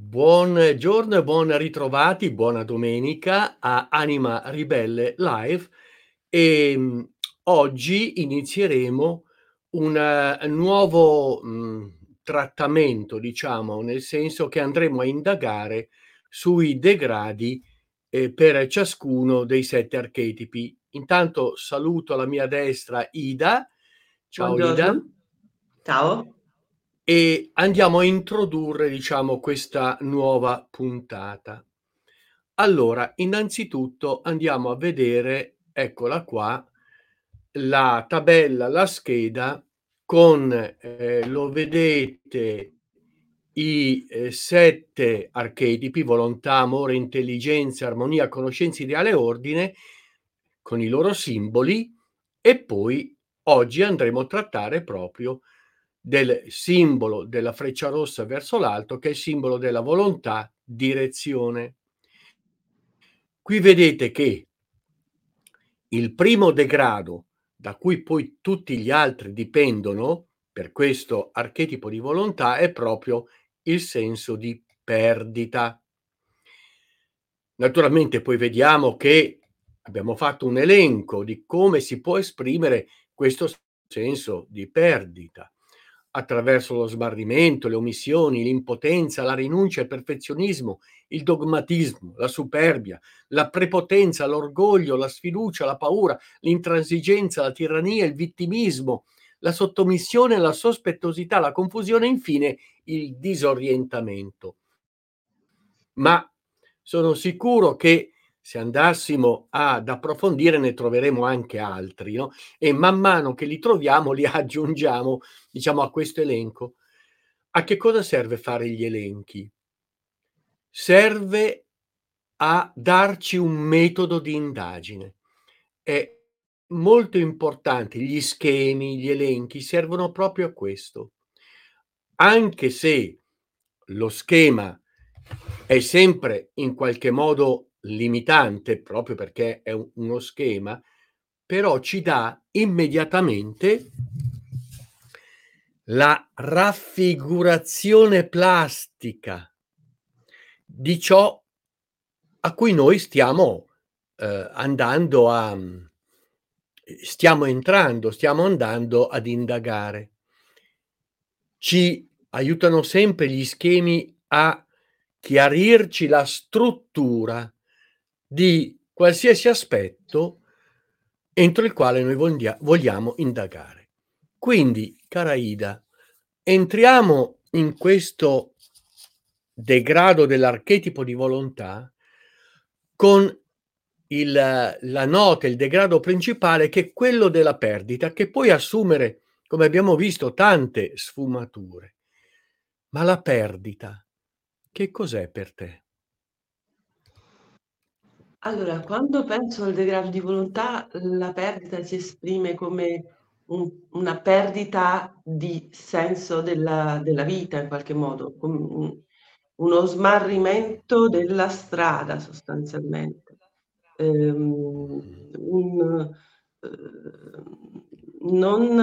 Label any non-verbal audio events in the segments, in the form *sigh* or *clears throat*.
Buongiorno e buon ritrovati, buona domenica a Anima Ribelle Live. Ehm, oggi inizieremo un nuovo, mhmm, trattamento, diciamo, nel senso che andremo a indagare sui degradi, ehm, per ciascuno dei 7 archetipi. Intanto saluto alla mia destra Ida. Ciao Ida. Buongiorno. Ciao. E andiamo a introdurre, diciamo, questa nuova puntata. Allora, innanzitutto andiamo a vedere, eccola qua, la tabella, la scheda con, ehm, lo vedete, i, ehm, 7 archetipi: volontà, amore, intelligenza, armonia, conoscenza, ideale, ordine, con i loro simboli e poi oggi andremo a trattare proprio del simbolo della freccia rossa verso l'alto, che è il simbolo della volontà, direzione. Qui vedete che il primo degrado, da cui poi tutti gli altri dipendono, per questo archetipo di volontà, è proprio il senso di perdita. Naturalmente poi vediamo che abbiamo fatto un elenco di come si può esprimere questo senso di perdita attraverso lo smarrimento, le omissioni, l'impotenza, la rinuncia, il perfezionismo, il dogmatismo, la superbia, la prepotenza, l'orgoglio, la sfiducia, la paura, l'intransigenza, la tirannia, il vittimismo, la sottomissione, la sospettosità, la confusione e infine il disorientamento. Ma sono sicuro che se andassimo ad approfondire ne troveremo anche altri, no? E man mano che li troviamo *laughs* li aggiungiamo, diciamo, a questo elenco. A che cosa serve fare gli elenchi? Serve a darci un metodo di indagine. È molto importante, gli schemi, gli elenchi servono proprio a questo. Anche se lo schema è sempre in qualche modo limitante proprio perché è un, uno schema, però ci dà immediatamente la raffigurazione plastica di ciò a cui noi stiamo eh, andando a stiamo entrando, stiamo andando ad indagare. Ci aiutano sempre gli schemi a chiarirci la struttura di qualsiasi aspetto entro il quale noi voglia, vogliamo indagare. Quindi, cara Ida, entriamo in questo degrado dell'archetipo di volontà con il, la nota, il degrado principale che è quello della perdita, che puoi assumere, come abbiamo visto, tante sfumature. Ma la perdita, che cos'è per te? Allora, quando penso al degrado di volontà, la perdita si esprime come un una perdita di senso della della vita in qualche modo, un uno smarrimento della strada sostanzialmente. Ehm, un uhm, non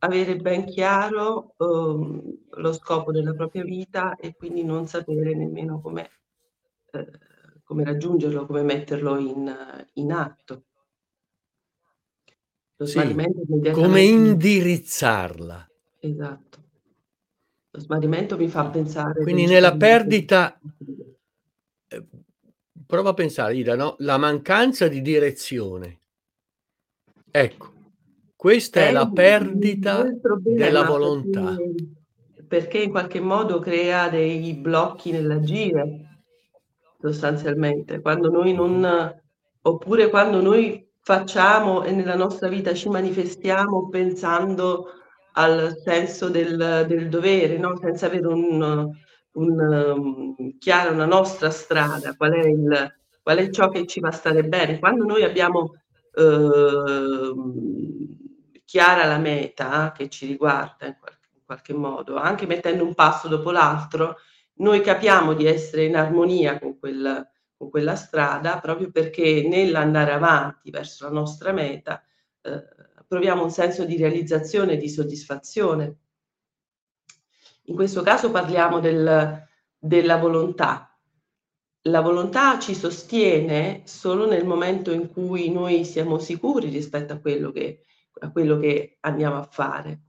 avere ben chiaro, uhm, lo scopo della propria vita e quindi non sapere nemmeno come ehm come raggiungerlo, come metterlo in, in atto. Lo smarrimento sì, come indirizzarla. Esatto. Lo smarrimento mi fa pensare... Quindi nella perdita, eh, prova a pensare, Ida, no? la mancanza di direzione. Ecco, questa è, è la perdita della volontà. Perché in qualche modo crea dei blocchi nell'agire sostanzialmente, quando noi non, oppure quando noi facciamo e nella nostra vita ci manifestiamo pensando al senso del, del dovere, no? senza avere un, un, um, chiaro una nostra strada, qual è, il, qual è ciò che ci va a stare bene. Quando noi abbiamo eh, chiara la meta che ci riguarda in qualche, in qualche modo, anche mettendo un passo dopo l'altro, noi capiamo di essere in armonia con, quel, con quella strada proprio perché nell'andare avanti verso la nostra meta eh, proviamo un senso di realizzazione e di soddisfazione. In questo caso parliamo del, della volontà. La volontà ci sostiene solo nel momento in cui noi siamo sicuri rispetto a quello che, a quello che andiamo a fare.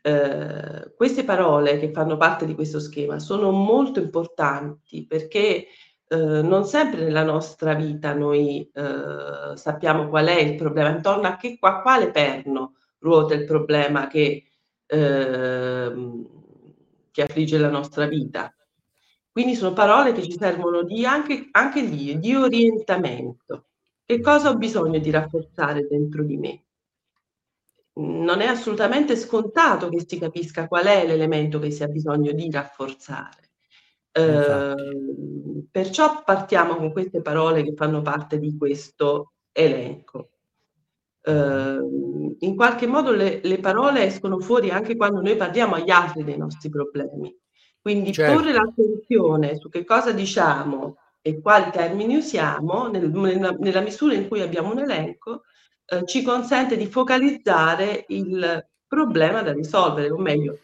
Eh, queste parole che fanno parte di questo schema sono molto importanti perché eh, non sempre nella nostra vita noi eh, sappiamo qual è il problema, intorno a, che, a quale perno ruota il problema che, ehm, che affligge la nostra vita. Quindi sono parole che ci servono di anche, anche lì, di orientamento. Che cosa ho bisogno di rafforzare dentro di me? Non è assolutamente scontato che si capisca qual è l'elemento che si ha bisogno di rafforzare. Eh, perciò partiamo con queste parole che fanno parte di questo elenco. Eh, in qualche modo le, le, parole escono fuori anche quando noi parliamo agli altri dei nostri problemi. Quindi certo. porre l'attenzione su che cosa diciamo e quali termini usiamo nel, nella, nella misura in cui abbiamo un elenco eh, ci consente di focalizzare il problema da risolvere, o meglio,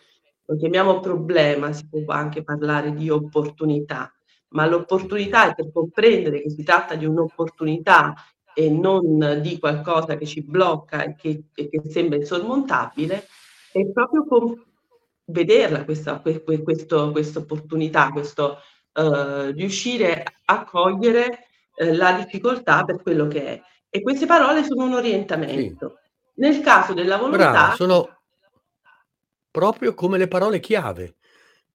lo chiamiamo problema, si può anche parlare di opportunità, ma l'opportunità è per comprendere che si tratta di un'opportunità e non di qualcosa che ci blocca e che, e che sembra insormontabile, è proprio con vederla questa questo, quest opportunità, questo uh, riuscire a cogliere uh, la difficoltà per quello che è. E queste parole sono un orientamento. Sì. Nel caso della volontà... Brava, sono proprio come le parole chiave.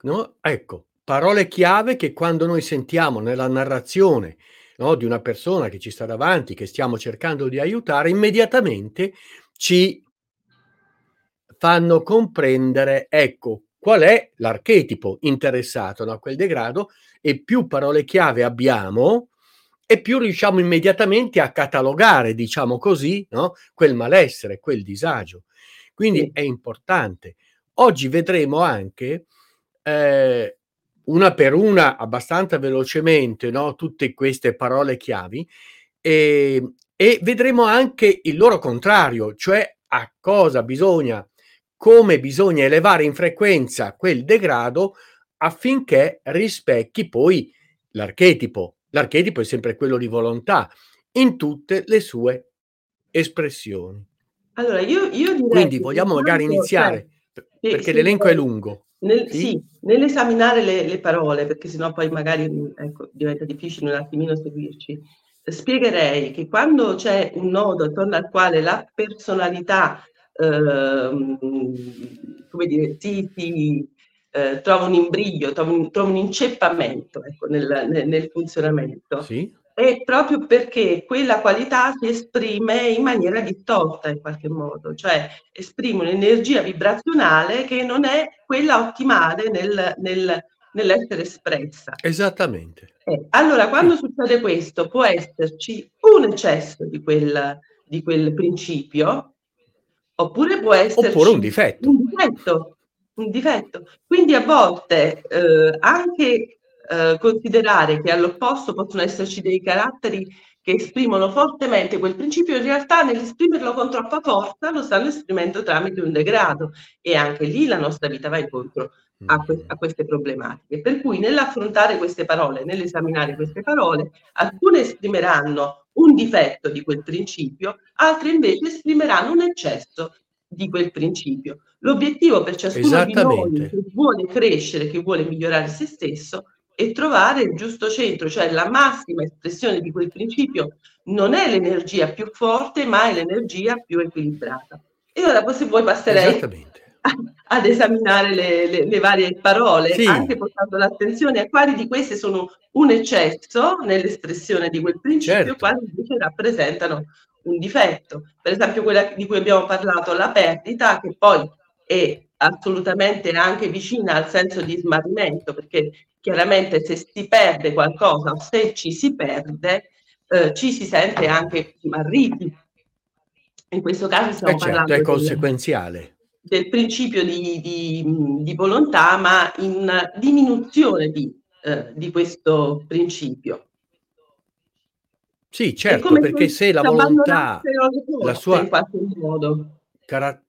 No? Ecco, parole chiave che quando noi sentiamo nella narrazione no, di una persona che ci sta davanti, che stiamo cercando di aiutare, immediatamente ci fanno comprendere, ecco, qual è l'archetipo interessato a quel degrado e più parole chiave abbiamo, e più riusciamo immediatamente a catalogare, diciamo così, no? quel malessere, quel disagio. Quindi sì. è importante. Oggi vedremo anche eh, una per una, abbastanza velocemente, no? tutte queste parole chiavi e, e vedremo anche il loro contrario, cioè a cosa bisogna, come bisogna elevare in frequenza quel degrado affinché rispecchi poi l'archetipo L'archetipo è sempre quello di volontà in tutte le sue espressioni. Allora, io, io direi Quindi vogliamo magari iniziare, cioè, perché sì, l'elenco sì, è lungo. Nel, sì? sì? nell'esaminare le, le, parole, perché sennò poi magari ecco, diventa difficile un attimino seguirci, spiegherei che quando c'è un nodo attorno al quale la personalità, eh, come dire, si, si eh, trova un imbriglio, trova un, trova un inceppamento ecco, nel, nel, nel, funzionamento. Sì. È proprio perché quella qualità si esprime in maniera distorta in qualche modo, cioè esprime un'energia vibrazionale che non è quella ottimale nel, nel, nell'essere espressa. Esattamente. Eh, allora, quando succede questo, può esserci un eccesso di quel, di quel principio, oppure può esserci oppure un difetto. Un difetto un difetto. Quindi a volte eh, anche eh, considerare che all'opposto possono esserci dei caratteri che esprimono fortemente quel principio, in realtà nell'esprimerlo con troppa forza lo stanno esprimendo tramite un degrado e anche lì la nostra vita va incontro a, que- a queste problematiche. Per cui nell'affrontare queste parole, nell'esaminare queste parole, alcune esprimeranno un difetto di quel principio, altre invece esprimeranno un eccesso di quel principio. L'obiettivo per ciascuno di noi che vuole crescere, che vuole migliorare se stesso, è trovare il giusto centro, cioè la massima espressione di quel principio non è l'energia più forte, ma è l'energia più equilibrata. E ora se vuoi passerei *laughs* ad esaminare le, le, le varie parole, sì. anche portando l'attenzione a quali di queste sono un eccesso nell'espressione di quel principio, certo. quali invece rappresentano un difetto. Per esempio quella di cui abbiamo parlato, la perdita, che poi è assolutamente anche vicina al senso di smarrimento, perché chiaramente se si perde qualcosa o se ci si perde, eh, ci si sente anche smarriti. In questo caso stiamo eh certo, parlando è conseguenziale. Del, del principio di, di, di, volontà, ma in diminuzione di, eh, di questo principio. Sì, certo, perché se la volontà, la sua, in qualche modo. Cara-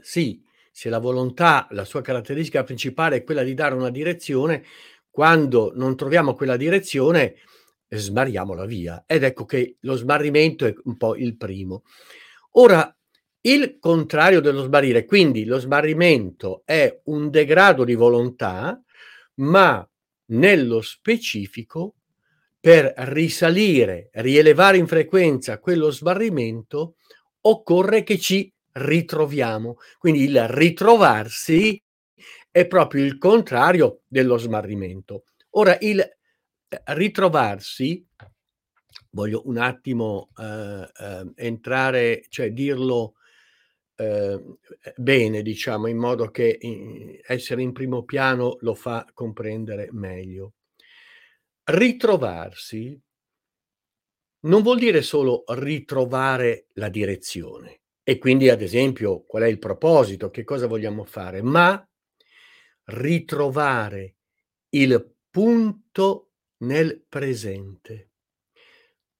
sì, se la volontà, la sua caratteristica principale è quella di dare una direzione, quando non troviamo quella direzione, sbarriamo la via. Ed ecco che lo smarrimento è un po' il primo. Ora, il contrario dello sbarrire, quindi lo sbarrimento è un degrado di volontà, ma nello specifico per risalire, rielevare in frequenza quello sbarrimento, occorre che ci ritroviamo. Quindi il ritrovarsi è proprio il contrario dello smarrimento. Ora, il eh, ritrovarsi, voglio un attimo eh, eh, entrare, cioè dirlo eh, bene, diciamo, in modo che in, essere in primo piano lo fa comprendere meglio. Ritrovarsi non vuol dire solo ritrovare la direzione e quindi, ad esempio, qual è il proposito, che cosa vogliamo fare, ma ritrovare il punto nel presente.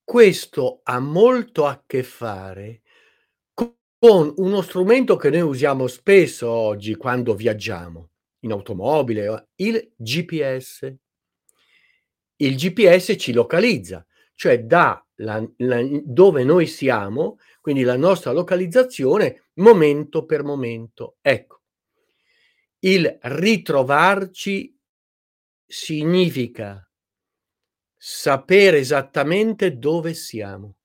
Questo ha molto a che fare con uno strumento che noi usiamo spesso oggi quando viaggiamo in automobile, il GPS. Il GPS ci localizza, cioè dà la, la, dove noi siamo, quindi la nostra localizzazione momento per momento. Ecco, il ritrovarci significa sapere esattamente dove siamo,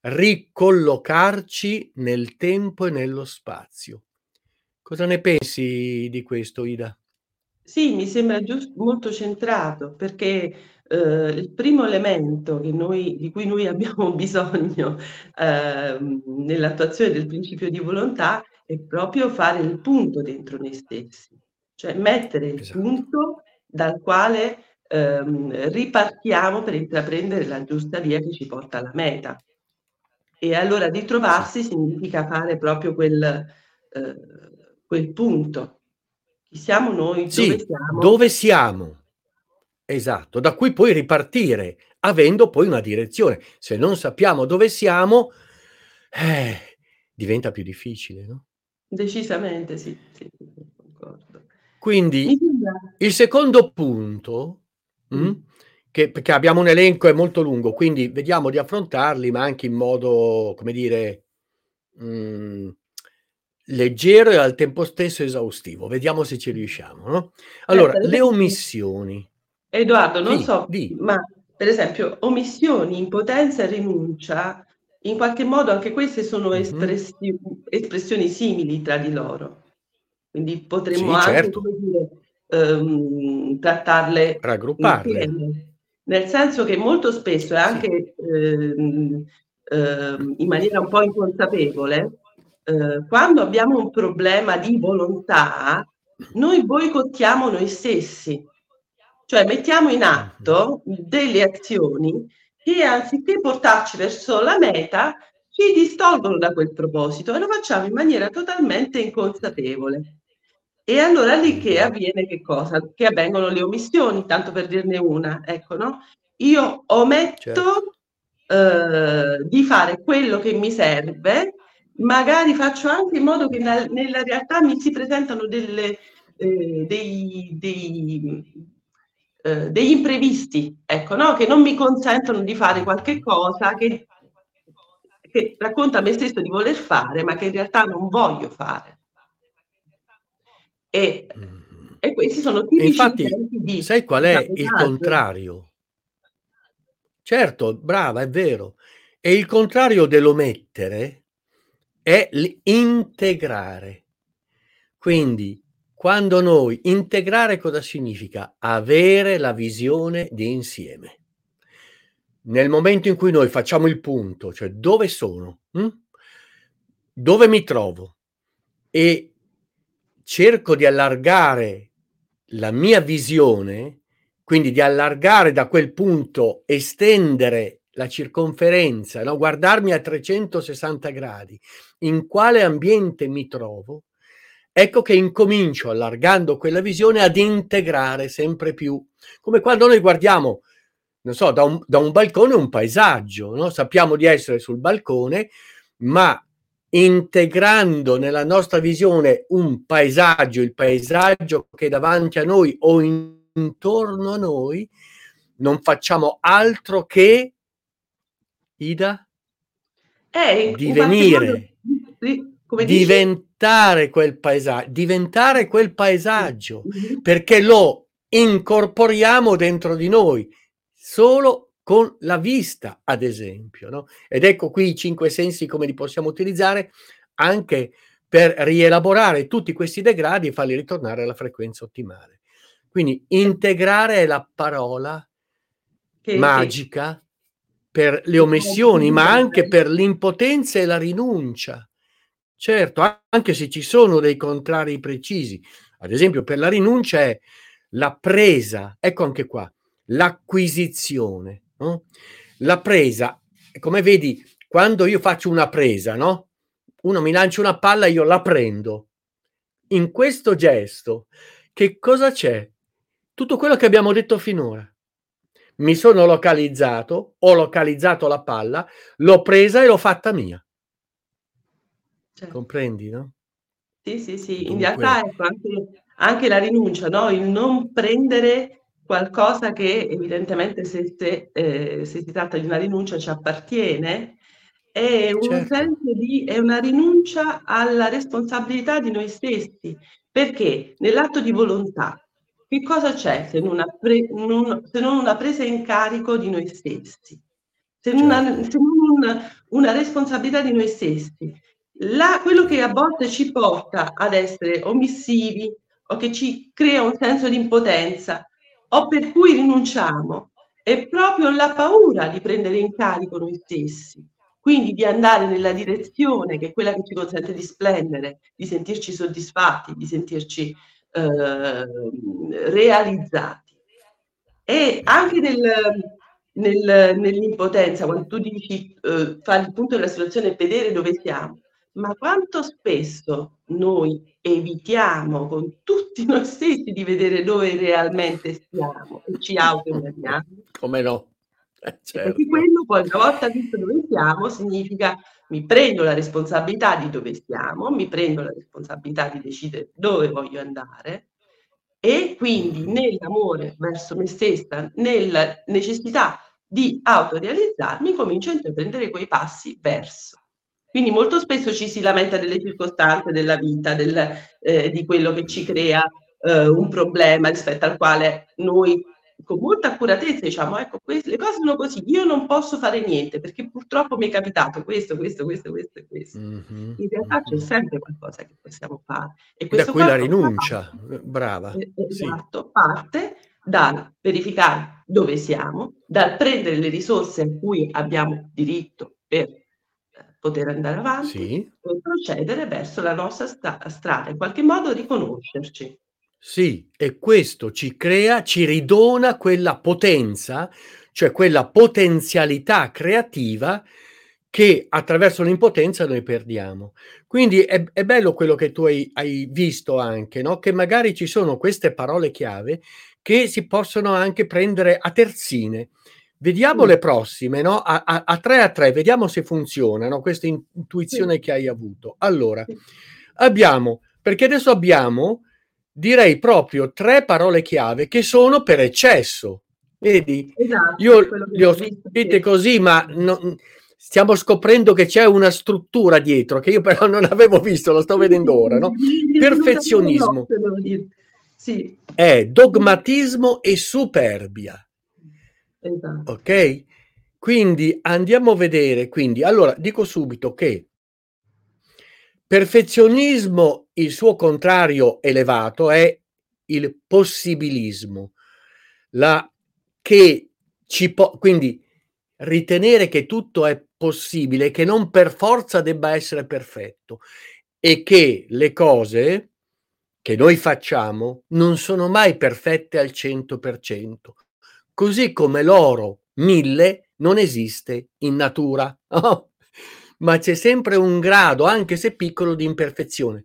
ricollocarci nel tempo e nello spazio. Cosa ne pensi di questo, Ida? Sì, mi sembra giusto, molto centrato perché eh, il primo elemento noi, di cui noi abbiamo *laughs* bisogno eh, nell'attuazione del principio di volontà è proprio fare il punto dentro noi stessi, cioè mettere il esatto. punto dal quale ehm, ripartiamo per intraprendere la giusta via che ci porta alla meta. E allora ritrovarsi significa fare proprio quel, eh, quel punto. Chi siamo noi? Sì, dove siamo? Dove siamo? Esatto, da cui poi ripartire, avendo poi una direzione. Se non sappiamo dove siamo, eh, diventa più difficile, no? Decisamente sì, sì, concordo. Quindi il secondo punto, mm. mh, che, perché abbiamo un elenco è molto lungo, quindi vediamo di affrontarli, ma anche in modo, come dire, mh, mm, leggero e al tempo stesso esaustivo. Vediamo se ci riusciamo. No? Allora, le omissioni. Edoardo, non sì, so, di. ma per esempio, omissioni, impotenza e rinuncia in qualche modo anche queste sono espressi- espressioni simili tra di loro. Quindi potremmo sì, anche certo. dire, um, trattarle raggrupparle. Insieme. Nel senso che molto spesso e anche sì. ehm, ehm, in maniera un po' inconsapevole, eh, quando abbiamo un problema di volontà, noi boicottiamo noi stessi, cioè mettiamo in atto delle azioni che anziché portarci verso la meta, ci distolgono da quel proposito e lo facciamo in maniera totalmente inconsapevole. E allora lì che avviene che cosa? Che avvengono le omissioni, tanto per dirne una, ecco, no? Io ometto certo. eh, di fare quello che mi serve, magari faccio anche in modo che nella realtà mi si presentano delle, eh, dei, dei eh, degli imprevisti, ecco, no? che non mi consentono di fare qualche cosa che, che racconta a me stesso di voler fare, ma che in realtà non voglio fare. E, mm-hmm. e questi sono tipici Infatti, di sai qual è il contrario? Certo, brava, è vero. E il contrario dell'omettere è l'integrare. Quindi quando noi integrare cosa significa? Avere la visione di insieme. Nel momento in cui noi facciamo il punto, cioè dove sono, hm? dove mi trovo e cerco di allargare la mia visione, quindi di allargare da quel punto, estendere la circonferenza, no? guardarmi a 360 gradi, in quale ambiente mi trovo, ecco che incomincio, allargando quella visione, ad integrare sempre più. Come quando noi guardiamo, non so, da un, da un balcone un paesaggio, no? sappiamo di essere sul balcone, ma integrando nella nostra visione un paesaggio, il paesaggio che è davanti a noi o in intorno a noi, non facciamo altro che Ida? Eh, divenire, modo, diventare quel paesaggio, diventare quel paesaggio, mm-hmm. perché lo incorporiamo dentro di noi solo con la vista, ad esempio. No? Ed ecco qui i cinque sensi come li possiamo utilizzare anche per rielaborare tutti questi degradi e farli ritornare alla frequenza ottimale. Quindi integrare è la parola che, magica che... per le omissioni, ma anche per l'impotenza e la rinuncia. Certo, anche se ci sono dei contrari precisi. Ad esempio, per la rinuncia è la presa, ecco anche qua, l'acquisizione. No? La presa, come vedi, quando io faccio una presa, no? Uno mi lancia una palla, io la prendo. In questo gesto, che cosa c'è? Tutto quello che abbiamo detto finora. Mi sono localizzato, ho localizzato la palla, l'ho presa e l'ho fatta mia. Certo. Comprendi, no? Sì, sì, sì. Dunque... In realtà ecco, anche, anche la rinuncia, no? il non prendere qualcosa che evidentemente se, se, eh, se, si tratta di una rinuncia ci appartiene, è, un certo. senso di, è una rinuncia alla responsabilità di noi stessi, perché nell'atto di volontà che cosa c'è se non, pre, non, se non una presa in carico di noi stessi, se non, una, certo. se non una, una responsabilità di noi stessi? La, quello che a volte ci porta ad essere omissivi o che ci crea un senso di impotenza o per cui rinunciamo è proprio la paura di prendere in carico noi stessi, quindi di andare nella direzione che è quella che ci consente di splendere, di sentirci soddisfatti, di sentirci eh, realizzati. E anche nel, nel, nell'impotenza, quando tu dici eh, fare il punto della situazione e vedere dove siamo, ma quanto spesso noi evitiamo con tutti noi stessi di vedere dove realmente stiamo e ci autoinganniamo? Come no? Eh, certo. Perché quello poi una volta visto dove siamo significa mi prendo la responsabilità di dove stiamo, mi prendo la responsabilità di decidere dove voglio andare e quindi nell'amore verso me stessa, nella necessità di autorealizzarmi, comincio a intraprendere quei passi verso. Quindi molto spesso ci si lamenta delle circostanze della vita, del, eh, di quello che ci crea eh, un problema rispetto al quale noi con molta accuratezza diciamo ecco queste, le cose sono così, io non posso fare niente perché purtroppo mi è capitato questo, questo, questo, questo e questo. Mm-hmm, In realtà c'è sempre qualcosa che possiamo fare. E da qui la rinuncia, parte, brava. Esatto, sì. parte dal verificare dove siamo, dal prendere le risorse a cui abbiamo diritto per poter andare avanti sì. e procedere verso la nostra sta- strada, in qualche modo riconoscerci. Sì, e questo ci crea, ci ridona quella potenza, cioè quella potenzialità creativa che attraverso l'impotenza noi perdiamo. Quindi è, è bello quello che tu hai, hai visto anche, no? che magari ci sono queste parole chiave che si possono anche prendere a terzine. Vediamo le prossime, no? A, a, a, tre a tre, vediamo se funzionano questa intuizione che hai avuto. Allora, abbiamo, perché adesso abbiamo, direi proprio tre parole chiave che sono per eccesso. Vedi? Esatto, Io le ho scritte così, ma non, stiamo scoprendo che c'è una struttura dietro che io però non avevo visto, lo sto vedendo ora, no? Perfezionismo. Sì. È dogmatismo e superbia. Esatto. Ok? Quindi andiamo a vedere, quindi, allora dico subito che perfezionismo, il suo contrario elevato è il possibilismo, la che ci può, quindi ritenere che tutto è possibile, che non per forza debba essere perfetto e che le cose che noi facciamo non sono mai perfette al 100%, così come l'oro mille non esiste in natura, oh, *laughs* ma c'è sempre un grado, anche se piccolo, di imperfezione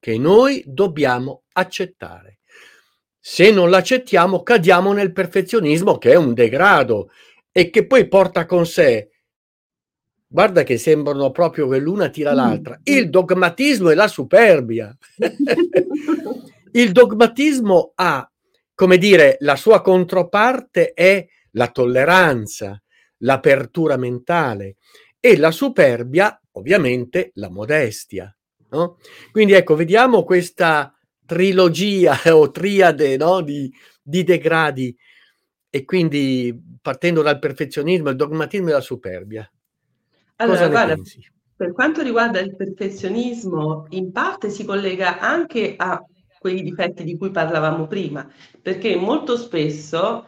che noi dobbiamo accettare. Se non l'accettiamo, cadiamo nel perfezionismo, che è un degrado e che poi porta con sé, guarda che sembrano proprio che l'una tira l'altra, il dogmatismo e la superbia. *laughs* il dogmatismo ha come dire, la sua controparte è la tolleranza, l'apertura mentale e la superbia, ovviamente, la modestia. No? Quindi ecco, vediamo questa trilogia *laughs* o triade no? di, di degradi e quindi partendo dal perfezionismo, il dogmatismo e la superbia. Allora, Cosa guarda, per quanto riguarda il perfezionismo, in parte si collega anche a quei difetti di cui parlavamo prima, perché molto spesso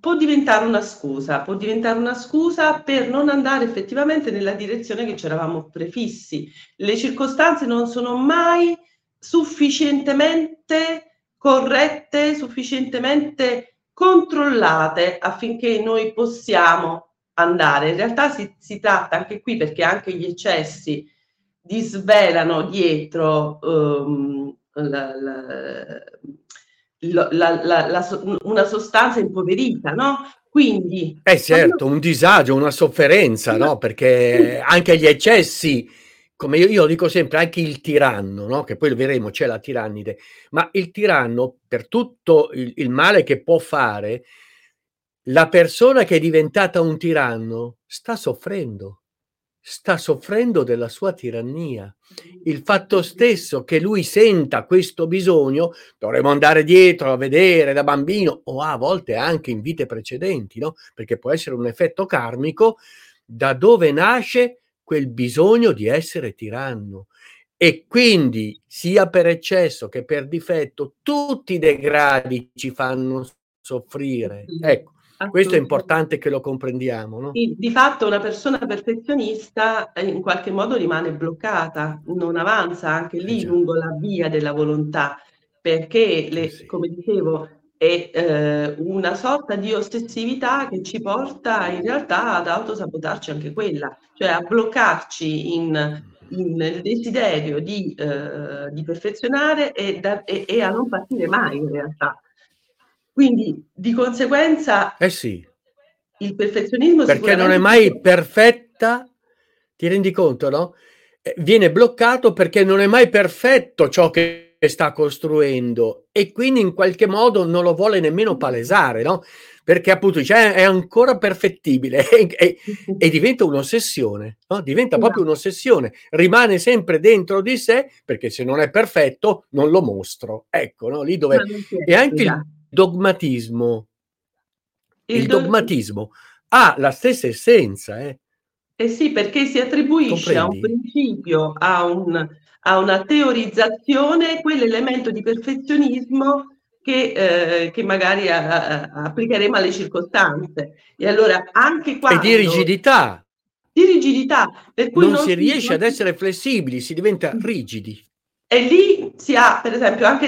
può diventare una scusa, può diventare una scusa per non andare effettivamente nella direzione che ci eravamo prefissi. Le circostanze non sono mai sufficientemente corrette, sufficientemente controllate affinché noi possiamo andare. In realtà si, si tratta anche qui perché anche gli eccessi disvelano dietro um, la, la, una sostanza impoverita, no? Quindi... Eh certo, quando... un disagio, una sofferenza, no? Perché anche gli eccessi come io, io, dico sempre, anche il tiranno, no? che poi lo vedremo, c'è la tirannide, ma il tiranno, per tutto il, il, male che può fare, la persona che è diventata un tiranno sta soffrendo, sta soffrendo della sua tirannia. Il fatto stesso che lui senta questo bisogno, dovremmo andare dietro a vedere da bambino o a volte anche in vite precedenti, no? perché può essere un effetto karmico, da dove nasce quel bisogno di essere tiranno. E quindi, sia per eccesso che per difetto, tutti i degradi ci fanno soffrire. Ecco, questo è importante che lo comprendiamo. No? Di, di, fatto una persona perfezionista eh, in qualche modo rimane bloccata, non avanza anche lì eh lungo la via della volontà, perché, le, eh sì. come dicevo, è eh, una sorta di ossessività che ci porta in realtà ad autosabotarci anche quella, cioè a bloccarci in, in nel desiderio di, eh, di perfezionare e, da, e, e, a non partire mai in realtà. Quindi di conseguenza eh sì. il perfezionismo perché non è mai perfetta, ti rendi conto, no? Eh, viene bloccato perché non è mai perfetto ciò che sta costruendo e quindi in qualche modo non lo vuole nemmeno palesare, no? Perché appunto dice, eh, è ancora perfettibile *laughs* e, e, e diventa un'ossessione, no? Diventa proprio un'ossessione, rimane sempre dentro di sé perché se non è perfetto non lo mostro. Ecco, no? Lì dove... E anche il dogmatismo, il, il dogmatismo ha la stessa essenza, eh? Eh sì, perché si attribuisce Comprendi? a un principio, a un, a una teorizzazione quell'elemento di perfezionismo che, eh, che magari a, a, applicheremo alle circostanze. E allora anche quando... E di rigidità. Di rigidità. Per cui non, non si riesce ad essere flessibili, si diventa rigidi. E lì si per esempio, anche,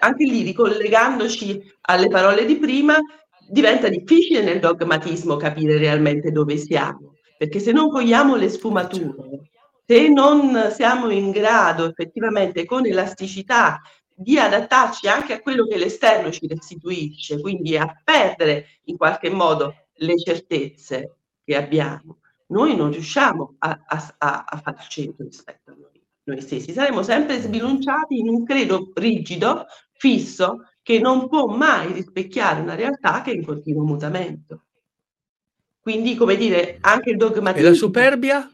anche lì ricollegandoci alle parole di prima, diventa difficile nel dogmatismo capire realmente dove siamo, perché se non cogliamo le sfumature, se non siamo in grado effettivamente con elasticità di adattarci anche a quello che l'esterno ci restituisce, quindi a perdere in qualche modo le certezze che abbiamo, noi non riusciamo a, a, a, a far centro rispetto a noi, noi stessi. Saremo sempre sbilanciati in un credo rigido, fisso, che non può mai rispecchiare una realtà che è in continuo mutamento. Quindi, come dire, anche il dogmatismo... E la superbia?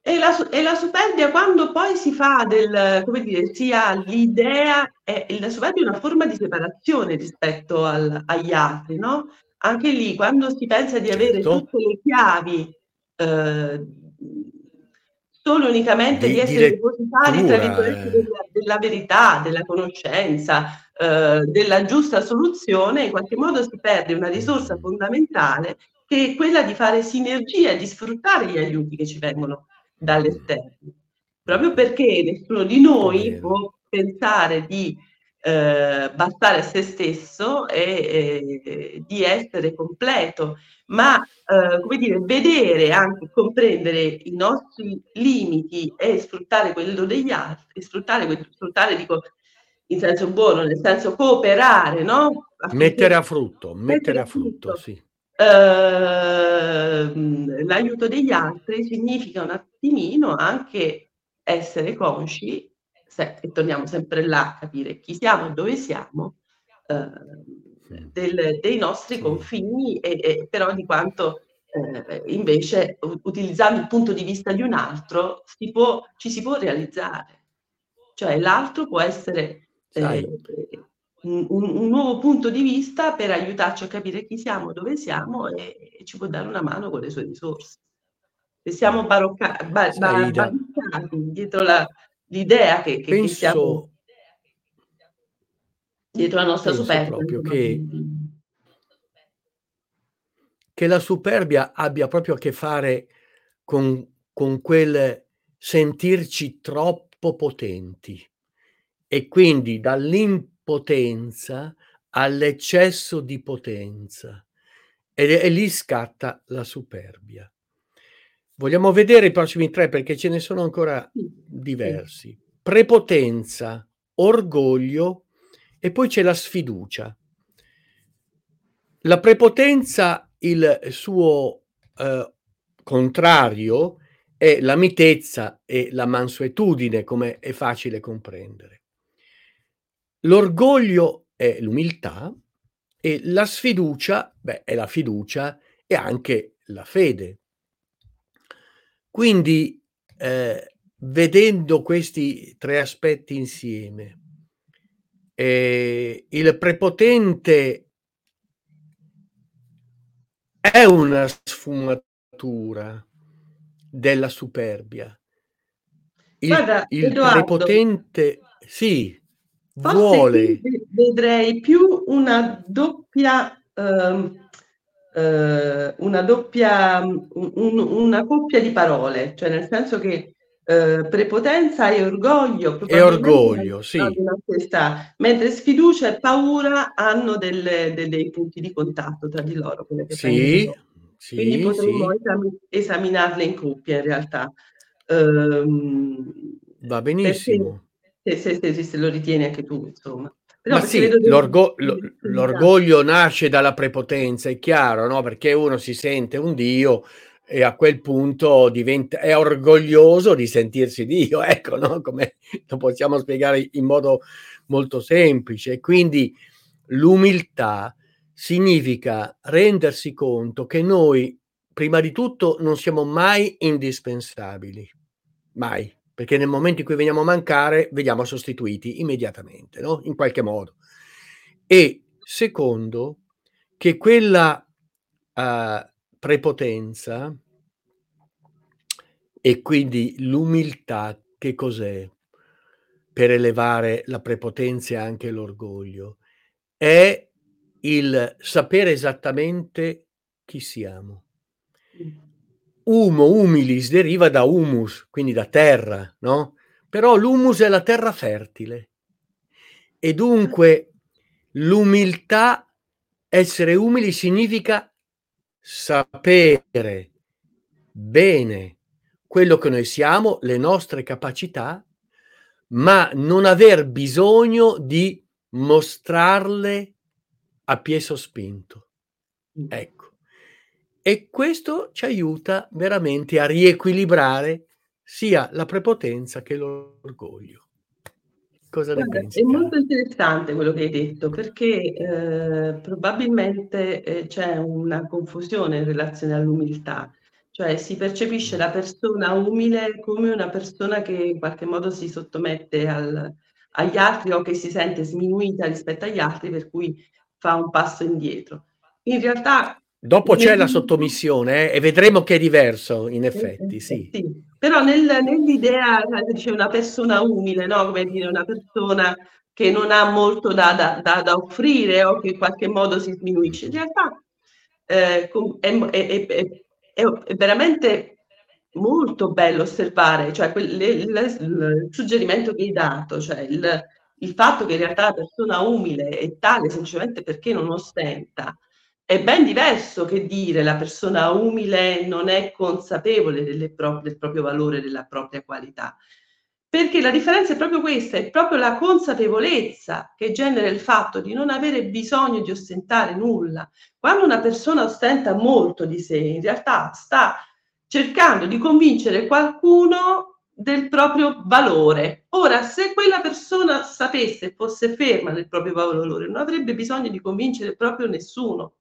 E la, e la, superbia quando poi si fa del, come dire, si ha l'idea, è, la superbia è una forma di separazione rispetto al, agli altri, no? Anche lì, quando si pensa di avere certo. tutte le chiavi eh, solo unicamente di, di essere depositari, tra virgolette, eh. della, della, verità, della conoscenza, eh, della giusta soluzione, in qualche modo si perde una risorsa fondamentale che è quella di fare sinergia di sfruttare gli aiuti che ci vengono dall'esterno, proprio perché nessuno di noi può pensare di eh, bastare a se stesso e eh, di essere completo, ma eh, come dire, vedere anche comprendere i nostri limiti e sfruttare quello degli altri, sfruttare, sfruttare dico in senso buono, nel senso cooperare, no? Mettere a frutto, mettere, a frutto, sì. Ehm, l'aiuto degli altri significa un attimino anche essere consci, se, e torniamo sempre là a capire chi siamo e dove siamo, eh, del, dei nostri confini e, e, però di quanto eh, invece utilizzando il punto di vista di un altro si può, ci si può realizzare. Cioè l'altro può essere eh, un, un, nuovo punto di vista per aiutarci a capire chi siamo, dove siamo e, e ci può dare una mano con le sue risorse. Se siamo barocca, ba, ba, dietro la, l'idea che, che, penso, che siamo dietro la nostra superbia. proprio che, che la superbia abbia proprio a che fare con, con quel sentirci troppo potenti e quindi dall'impotenza all'eccesso di potenza e, e lì scatta la superbia. Vogliamo vedere i prossimi tre perché ce ne sono ancora diversi. Prepotenza, orgoglio e poi c'è la sfiducia. La prepotenza, il suo eh, contrario, è la mitezza e la mansuetudine, come è facile comprendere. L'orgoglio è l'umiltà e la sfiducia, beh, è la fiducia e anche la fede. Quindi, eh, vedendo questi tre aspetti insieme, eh, il prepotente è una sfumatura della superbia. Il, Guarda, il Edoardo, prepotente, sì, vuole. Vedrei più una doppia... Um, eh, una doppia, un, una coppia di parole, cioè nel senso che eh, prepotenza e orgoglio. E orgoglio, sì. Questa, mentre sfiducia e paura hanno delle, dei punti di contatto tra di loro. Sì, sì, Quindi potremmo sì. esaminarle in coppia in realtà. Um, Va benissimo. Se, se, se, se, lo ritieni anche tu, insomma. Ma sì, l'orgo- l'orgoglio nasce dalla prepotenza, è chiaro, no? Perché uno si sente un dio e a quel punto diventa, è orgoglioso di sentirsi Dio, *laughs* ecco, no? Come lo possiamo spiegare in modo molto semplice. Quindi l'umiltà significa rendersi conto che noi, prima di tutto, non siamo mai indispensabili, mai perché nel momento in cui veniamo a mancare veniamo sostituiti immediatamente, no? in qualche modo. E secondo, che quella uh, prepotenza e quindi l'umiltà, che cos'è? Per elevare la prepotenza e anche l'orgoglio, è il sapere esattamente chi siamo. Mm Umo humilis deriva da humus, quindi da terra, no? Però l'humus è la terra fertile. E dunque l'umiltà, essere umili significa sapere bene quello che noi siamo, le nostre capacità, ma non aver bisogno di mostrarle a pie sospinto. Ecco. E questo ci aiuta veramente a riequilibrare sia la prepotenza che l'orgoglio. Cosa ne Guarda, pensi? È molto interessante quello che hai detto perché eh, probabilmente eh, c'è una confusione in relazione all'umiltà, cioè si percepisce la persona umile come una persona che in qualche modo si sottomette al, agli altri o che si sente sminuita rispetto agli altri per cui fa un passo indietro. In realtà Dopo c'è la sottomissione eh, e vedremo che è diverso, in effetti, sì. sì. Però nel, nell'idea c'è una persona umile, no? come dire, una persona che non ha molto da, da, da, da offrire o che in qualche modo si sminuisce. In realtà eh, è, è, è, è, veramente molto bello osservare, cioè quel, le, le, il suggerimento che hai dato, cioè il, il fatto che in realtà la persona umile è tale semplicemente perché non ostenta è ben diverso che dire la persona umile non è consapevole pro- del proprio valore, della propria qualità. Perché la differenza è proprio questa, è proprio la consapevolezza che genera il fatto di non avere bisogno di ostentare nulla. Quando una persona ostenta molto di sé, in realtà sta cercando di convincere qualcuno del proprio valore. Ora, se quella persona sapesse, fosse ferma nel proprio valore, non avrebbe bisogno di convincere proprio nessuno.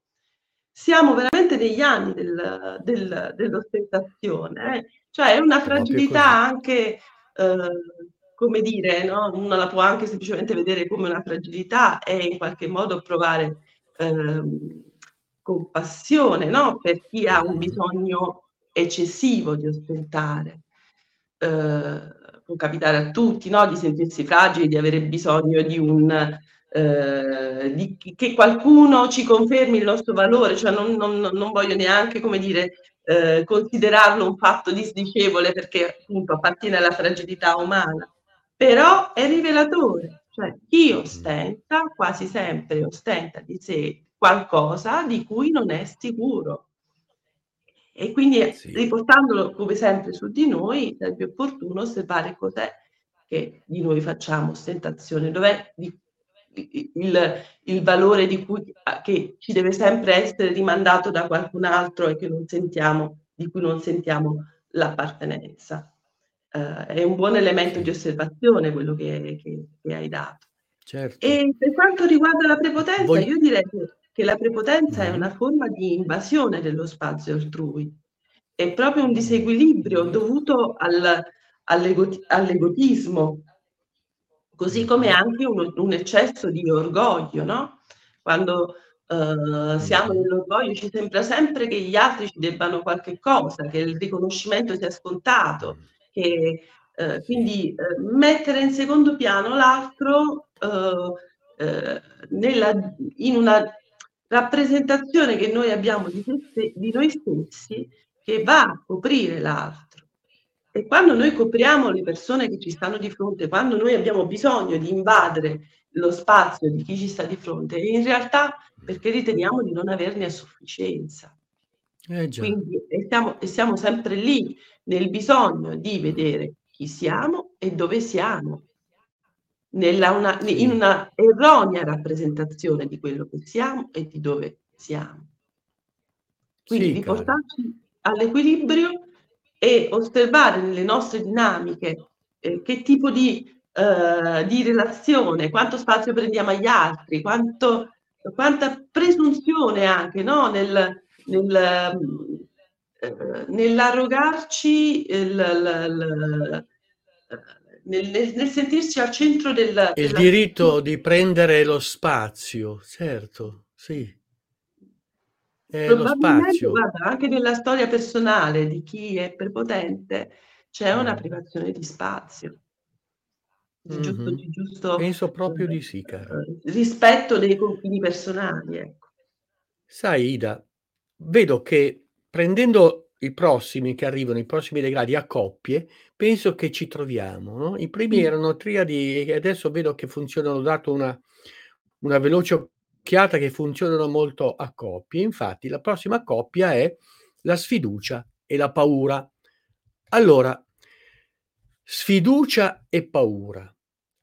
Siamo veramente negli anni del, del, dell'ostentazione, eh? cioè è una fragilità anche, eh, come dire, no? uno la può anche semplicemente vedere come una fragilità e in qualche modo provare eh, compassione no? per chi ha un bisogno eccessivo di ostentare. Eh, può capitare a tutti no? di sentirsi fragili, di avere bisogno di un eh, di, che qualcuno ci confermi il nostro valore, cioè non, non, non voglio neanche, come dire, eh, considerarlo un fatto disdicevole perché appunto appartiene alla fragilità umana, però è rivelatore, cioè chi ostenta quasi sempre ostenta di sé qualcosa di cui non è sicuro. E quindi sì. riportandolo come sempre su di noi, è più opportuno osservare cos'è che di noi facciamo ostentazione, dov'è di, il, il, valore di cui, che ci deve sempre essere rimandato da qualcun altro e che non sentiamo, di cui non sentiamo l'appartenenza. Uh, è un buon elemento di osservazione quello che, che, che hai dato. Certo. E per quanto riguarda la prepotenza, Voi... io direi che la prepotenza è una forma di invasione dello spazio altrui. È proprio un disequilibrio dovuto al, all'ego, all'egotismo, così come anche un, un eccesso di orgoglio, no? Quando uh, siamo nell'orgoglio ci sembra sempre che gli altri ci debbano qualche cosa, che il riconoscimento sia scontato, che uh, quindi uh, mettere in secondo piano l'altro nella, in una rappresentazione che noi abbiamo di, se, di noi stessi che va a coprire l'altro. E quando noi copriamo le persone che ci stanno di fronte, quando noi abbiamo bisogno di invadere lo spazio di chi ci sta di fronte, in realtà perché riteniamo di non averne a sufficienza. Eh Quindi e siamo, e siamo sempre lì nel bisogno di vedere chi siamo e dove siamo una, in una erronea rappresentazione di quello che siamo e di dove siamo. Quindi sì, riportarci all'equilibrio e osservare nelle nostre dinamiche eh, che tipo di, eh, di, relazione, quanto spazio prendiamo agli altri, quanto, quanta presunzione anche no? nel, nel, eh, nell'arrogarci il, il, il, nel, nel, nel sentirsi al centro del... Il diritto di prendere lo spazio, certo, sì. È Probabilmente, guarda, anche nella storia personale di chi è prepotente c'è una mm. privazione di spazio. Di giusto, mm-hmm. di giusto, Penso proprio eh, di sì, cara. Rispetto dei confini personali, ecco. Sai, Ida, vedo che prendendo i prossimi che arrivano, i prossimi degradi a coppie, penso che ci troviamo. No? I primi erano triadi e adesso vedo che funzionano, dato una, una veloce occhiata che funzionano molto a coppie. Infatti la prossima coppia è la sfiducia e la paura. Allora, sfiducia e paura.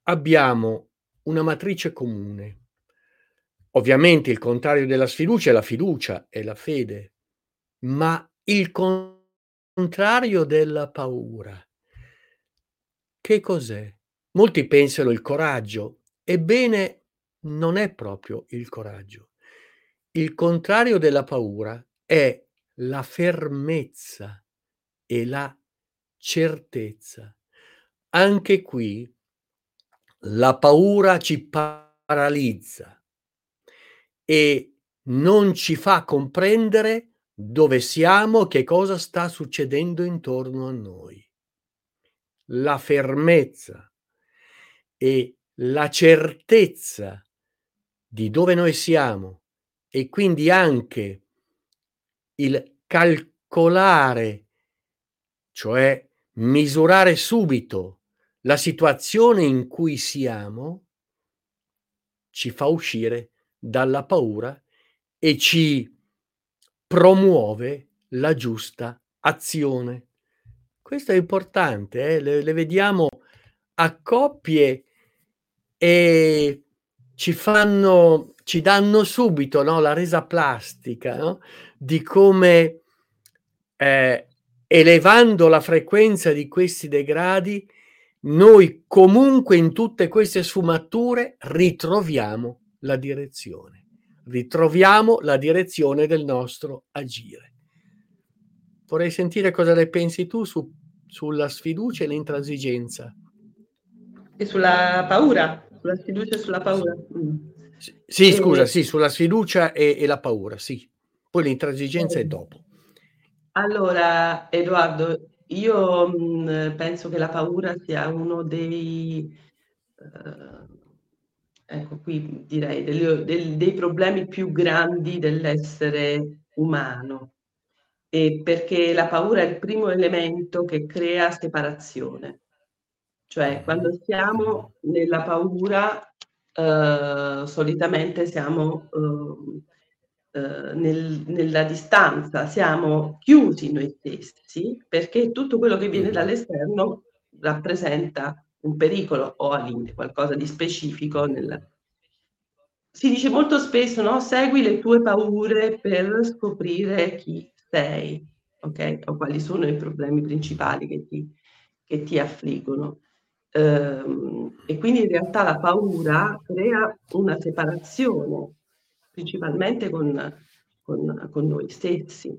Abbiamo una matrice comune. Ovviamente il contrario della sfiducia è la fiducia, è la fede, ma il contrario della paura. Che cos'è? Molti pensano il coraggio, ebbene non è proprio il coraggio. Il contrario della paura è la fermezza e la certezza. Anche qui la paura ci paralizza e non ci fa comprendere dove siamo, che cosa sta succedendo intorno a noi. La fermezza e la certezza di dove noi siamo e quindi anche il calcolare, cioè misurare subito la situazione in cui siamo, ci fa uscire dalla paura e ci promuove la giusta azione. Questo è importante, eh? le, le vediamo a coppie e ci fanno, ci danno subito no? la resa plastica no? di come eh, elevando la frequenza di questi degradi, noi comunque in tutte queste sfumature ritroviamo la direzione, ritroviamo la direzione del nostro agire. Vorrei sentire cosa ne pensi tu su, sulla sfiducia e l'intransigenza. E sulla paura, sulla sfiducia e sulla paura. Sì, sì e... scusa, sì, sulla sfiducia e, e, la paura, sì. Poi l'intransigenza è dopo. Allora, Edoardo, io mh, penso che la paura sia uno dei, eh, ecco qui direi, dei, dei, dei problemi più grandi dell'essere umano, e perché la paura è il primo elemento che crea separazione. Cioè, quando siamo nella paura, eh, solitamente siamo eh, eh, nel, nella distanza, siamo chiusi noi stessi perché tutto quello che viene dall'esterno rappresenta un pericolo o qualcosa di specifico. Nel... Si dice molto spesso, no? Segui le tue paure per scoprire chi sei, ok? O quali sono i problemi principali che ti, che ti affliggono. Ehm, e quindi in realtà la paura crea una separazione principalmente con, con, con noi stessi.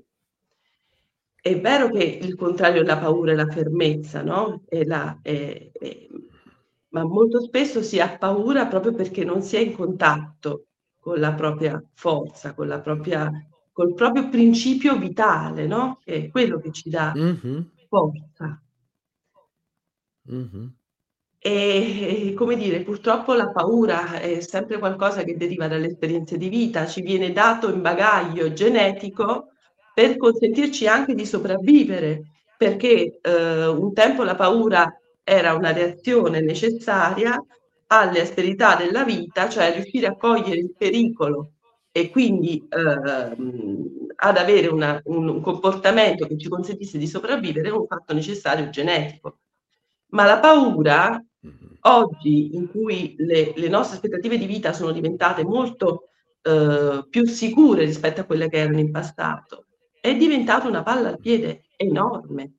È vero che il contrario della paura è la fermezza, no? È la, è, è, ma molto spesso si ha paura proprio perché non si è in contatto con la propria forza, con la propria, col proprio principio vitale, no? Che è quello che ci dà mm-hmm. forza. Mm-hmm. E, come dire, purtroppo la paura è sempre qualcosa che deriva dalle esperienze di vita, ci viene dato in bagaglio genetico per consentirci anche di sopravvivere, perché eh, un tempo la paura era una reazione necessaria alle asperità della vita, cioè riuscire a cogliere il pericolo e quindi eh, ad avere una, un, un comportamento che ci consentisse di sopravvivere è un fatto necessario genetico. Ma la paura oggi in cui le, le, nostre aspettative di vita sono diventate molto eh, più sicure rispetto a quelle che erano in passato, è diventata una palla al piede enorme,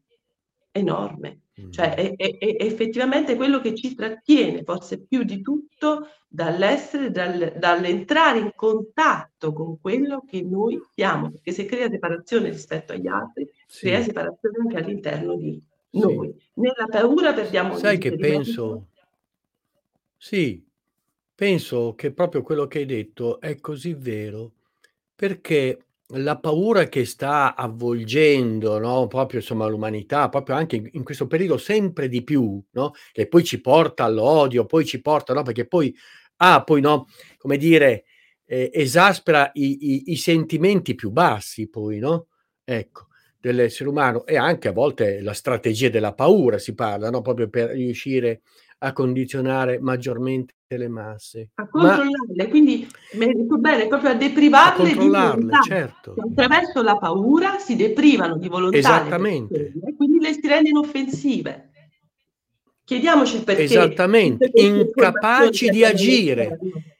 enorme. Mm. Cioè è, è, è, effettivamente quello che ci trattiene forse più di tutto dall'essere, dal, dall'entrare in contatto con quello che noi siamo, perché se crea separazione rispetto agli altri, sì. crea separazione anche all'interno di noi. Sì. Nella paura perdiamo... Sai che penso? Sì, penso che proprio quello che hai detto è così vero, perché la paura che sta avvolgendo, no, proprio insomma l'umanità, proprio anche in in questo periodo sempre di più, no, che poi ci porta all'odio, poi ci porta no, perché poi ah, poi no, come dire, ehm, esaspera i i i sentimenti più bassi poi, no, ecco, dell'essere umano e anche a volte la strategia della paura si parla, no, proprio per riuscire a condizionare maggiormente le masse. A controllarle, Ma, quindi mi detto bene, proprio a deprivarle a di volontà. Certo. Attraverso la paura si deprivano di volontà. Esattamente. E quindi le si rendono offensive. Chiediamoci perché. Esattamente, incapaci di agire.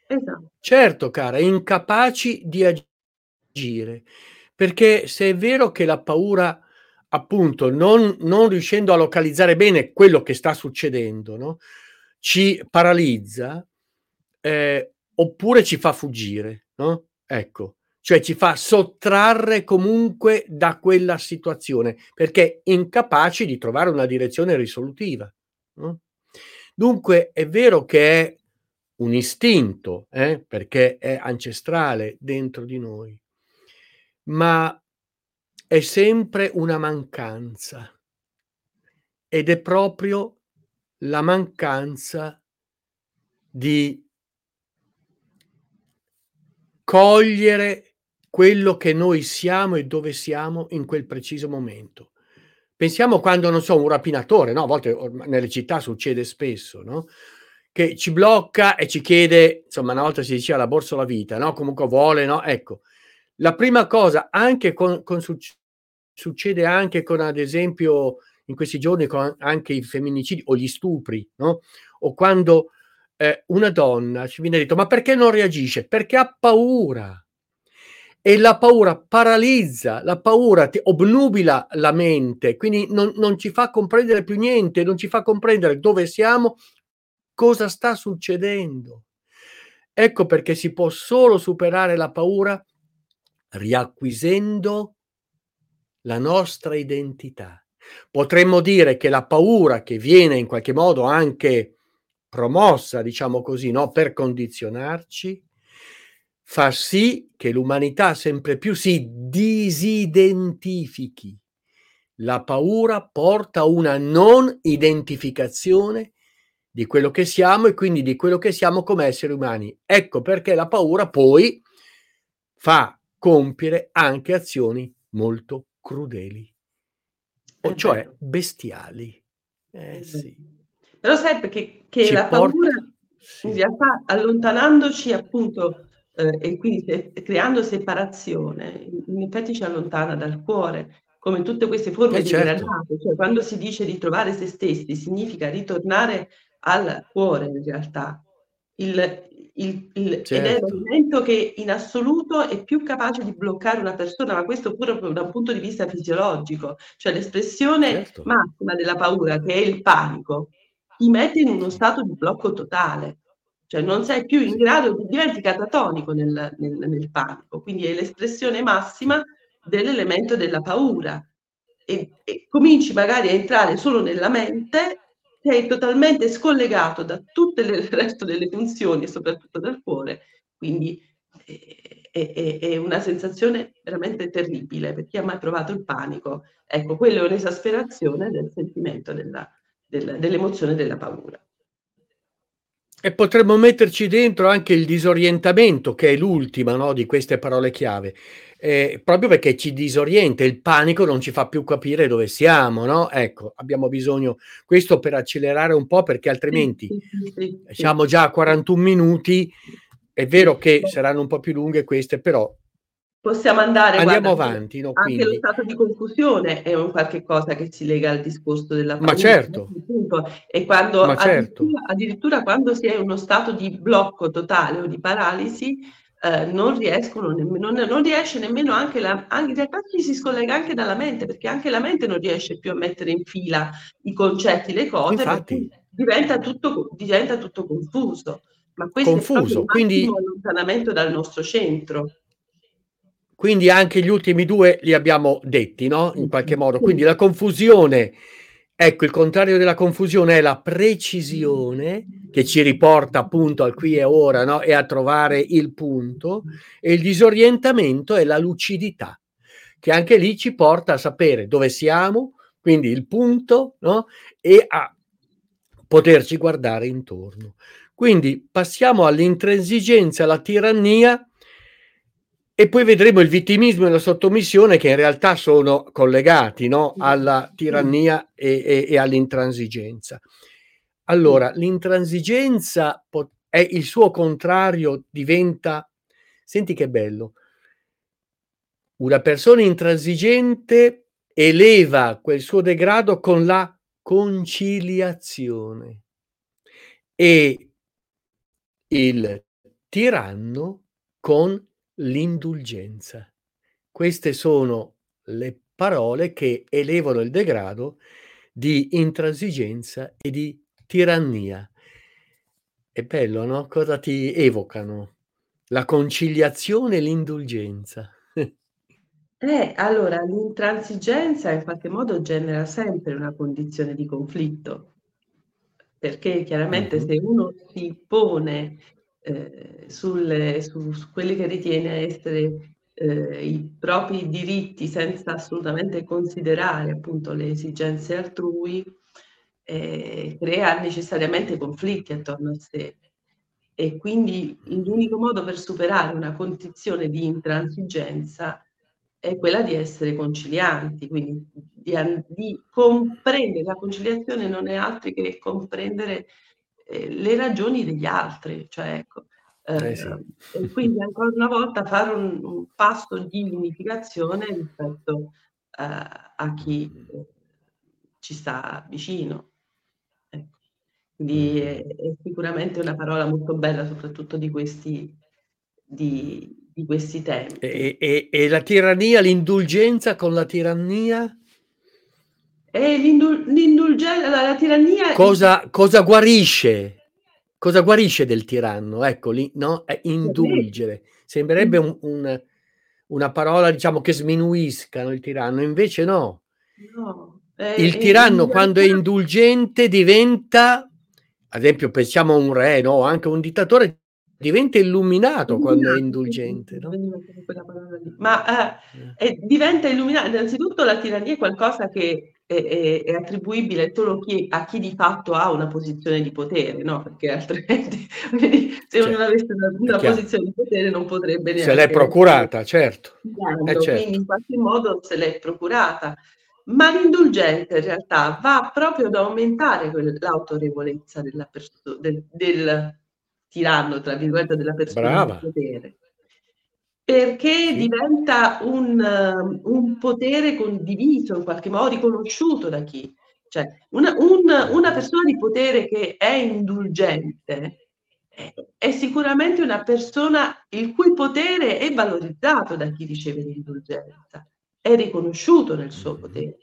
Esatto. Certo, cara, incapaci di agire. Perché se è vero che la paura appunto non, non riuscendo a localizzare bene quello che sta succedendo, no? ci paralizza eh, oppure ci fa fuggire, no? Ecco, cioè ci fa sottrarre comunque da quella situazione perché incapaci di trovare una direzione risolutiva. No? Dunque è vero che è un istinto, eh, perché è ancestrale dentro di noi, ma è sempre una mancanza ed è proprio la mancanza di cogliere quello che noi siamo e dove siamo in quel preciso momento. Pensiamo quando, non so, un rapinatore, no? A volte nelle città succede spesso, no? Che ci blocca e ci chiede, insomma, una volta si diceva la borsa o la vita, no? Comunque vuole, no? Ecco, la prima cosa, anche con, con succede anche con, ad esempio, in questi giorni con anche i femminicidi o gli stupri, no? O quando eh, una donna ci viene detto, ma perché non reagisce? Perché ha paura. e la paura paralizza, la paura ti obnubila la mente, quindi non, non ci fa comprendere più niente, non ci fa comprendere dove siamo, cosa sta succedendo. Ecco perché si può solo superare la paura riacquisendo la nostra identità. Potremmo dire che la paura che viene in qualche modo anche promossa, diciamo così, no? per condizionarci, fa sì che l'umanità sempre più si disidentifichi. La paura porta a una non identificazione di quello che siamo e quindi di quello che siamo come esseri umani. Ecco perché la paura poi fa compiere anche azioni molto crudeli, o eh cioè bestiali. Eh, sì. Però sai perché che la porta... paura sì. in realtà allontanandoci appunto eh, e quindi se, creando separazione, in effetti ci allontana dal cuore, come tutte queste forme eh, di certo. cioè quando si dice di trovare se stessi significa ritornare al cuore in realtà. Il, il, il, certo. Ed è certo. l'elemento che in assoluto è più capace di bloccare una persona, ma questo pure da un punto di vista fisiologico, cioè l'espressione certo. massima della paura, che è il panico, ti mette in uno stato di blocco totale, cioè non sei più in grado, diventi catatonico nel, nel, nel panico, quindi è l'espressione massima dell'elemento della paura. E, e cominci magari a entrare solo nella mente sei totalmente scollegato da tutto il resto delle funzioni soprattutto dal cuore, quindi è, è, è, una sensazione veramente terribile per chi ha mai provato il panico. Ecco, quello è un'esasperazione del sentimento della, della, dell'emozione della paura. E potremmo metterci dentro anche il disorientamento, che è l'ultima no, di queste parole chiave. Eh, proprio perché ci disorienta, il panico non ci fa più capire dove siamo, no? Ecco, abbiamo bisogno, questo per accelerare un po' perché altrimenti siamo già a 41 minuti, è vero che saranno un po' più lunghe queste, però possiamo andare andiamo guarda, avanti no, anche lo stato di confusione è un qualche cosa che si lega al discorso della paura ma certo e quando ma certo. addirittura, addirittura, quando si è in uno stato di blocco totale o di paralisi eh, non riescono nemmeno, non, non riesce nemmeno anche la, anche, in realtà ci si scollega anche dalla mente, perché anche la mente non riesce più a mettere in fila i concetti, le cose, Infatti, diventa tutto, diventa tutto confuso. Ma questo confuso, è quindi allontanamento dal nostro centro. Quindi anche gli ultimi due li abbiamo detti, no? In qualche modo. Quindi la confusione Ecco, il contrario della confusione è la precisione che ci riporta appunto al qui e ora no? e a trovare il punto e il disorientamento è la lucidità che anche lì ci porta a sapere dove siamo, quindi il punto no? e a poterci guardare intorno. Quindi passiamo all'intransigenza, alla tirannia e poi vedremo il vittimismo e la sottomissione che in realtà sono collegati no? alla tirannia e, e, e, all'intransigenza. Allora, l'intransigenza è il suo contrario, diventa... Senti che bello. Una persona intransigente eleva quel suo degrado con la conciliazione e il tiranno con l'indulgenza. Queste sono le parole che elevano il degrado di intransigenza e di tirannia. È bello, no? Cosa ti evocano? La conciliazione e l'indulgenza. *laughs* Eh, allora, l'intransigenza in qualche modo genera sempre una condizione di conflitto, perché chiaramente mm-hmm. se uno si pone eh, sulle, su, su, quelli che ritiene essere eh, i propri diritti senza assolutamente considerare appunto le esigenze altrui, eh, crea necessariamente conflitti attorno a sé. E quindi l'unico modo per superare una condizione di intransigenza è quella di essere concilianti, quindi di, di comprendere, la conciliazione non è altro che comprendere eh, le ragioni degli altri, cioè ecco, eh, eh sì. e quindi ancora una volta fare un, un passo di unificazione rispetto eh, a chi eh, ci sta vicino. Ecco. Quindi è, è, sicuramente una parola molto bella, soprattutto di questi, di, di questi tempi. E, e, e la tirannia, l'indulgenza con la tirannia? E l'indul- l'indulgenza, la, la tirannia... Cosa, cosa guarisce? Cosa guarisce del tiranno? Ecco, lì, no? È indulgere. Sembrerebbe un, un, una parola, diciamo, che sminuisca no, il tiranno, invece no. no è, il tiranno, è quando è indulgente, diventa, ad esempio, pensiamo a un re, no? Anche un dittatore diventa illuminato, quando è indulgente. No? Ma eh, eh. diventa illuminato. Innanzitutto la tirannia è qualcosa che è, è, è attribuibile solo chi, a chi di fatto ha una posizione di potere, no? Perché altrimenti *laughs* se cioè, non avesse una, una posizione di potere non potrebbe neanche... Se l'è procurata, certo. Eh, certo. Quindi in qualche modo se l'è procurata. Ma l'indulgente in realtà va proprio ad aumentare l'autorevolezza della perso- del, del tiranno, tra virgolette, della persona Brava. di potere perché diventa un, um, un, potere condiviso, in qualche modo riconosciuto da chi. Cioè, una, un, una persona di potere che è indulgente è, è, sicuramente una persona il cui potere è valorizzato da chi riceve l'indulgenza, è riconosciuto nel suo mm-hmm. potere.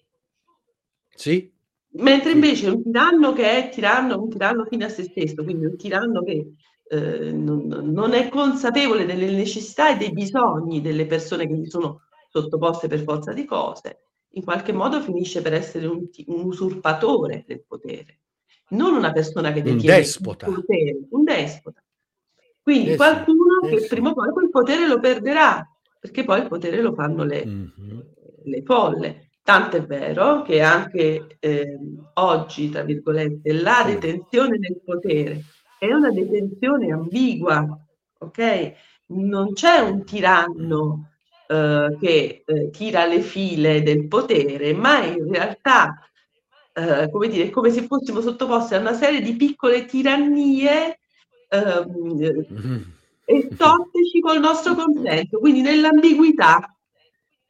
Sì. Mentre invece un tiranno che è tiranno, un tiranno fine a se stesso, quindi un tiranno che eh, non, non, è consapevole delle necessità e dei bisogni delle persone che gli sono sottoposte per forza di cose, in qualche modo finisce per essere un, un usurpatore del potere, non una persona che detiene un despota. il potere, un despota. Quindi eh qualcuno eh che prima o poi quel potere lo perderà, perché poi il potere lo fanno le, mm-hmm. le folle. Tanto è vero che anche eh, oggi, tra virgolette, la detenzione del potere è una detenzione ambigua, ok? Non c'è un tiranno eh, che eh, tira le file del potere, ma in realtà, eh, come dire, è come se fossimo sottoposti a una serie di piccole tirannie ehm, *laughs* e totteci col nostro consenso, quindi nell'ambiguità.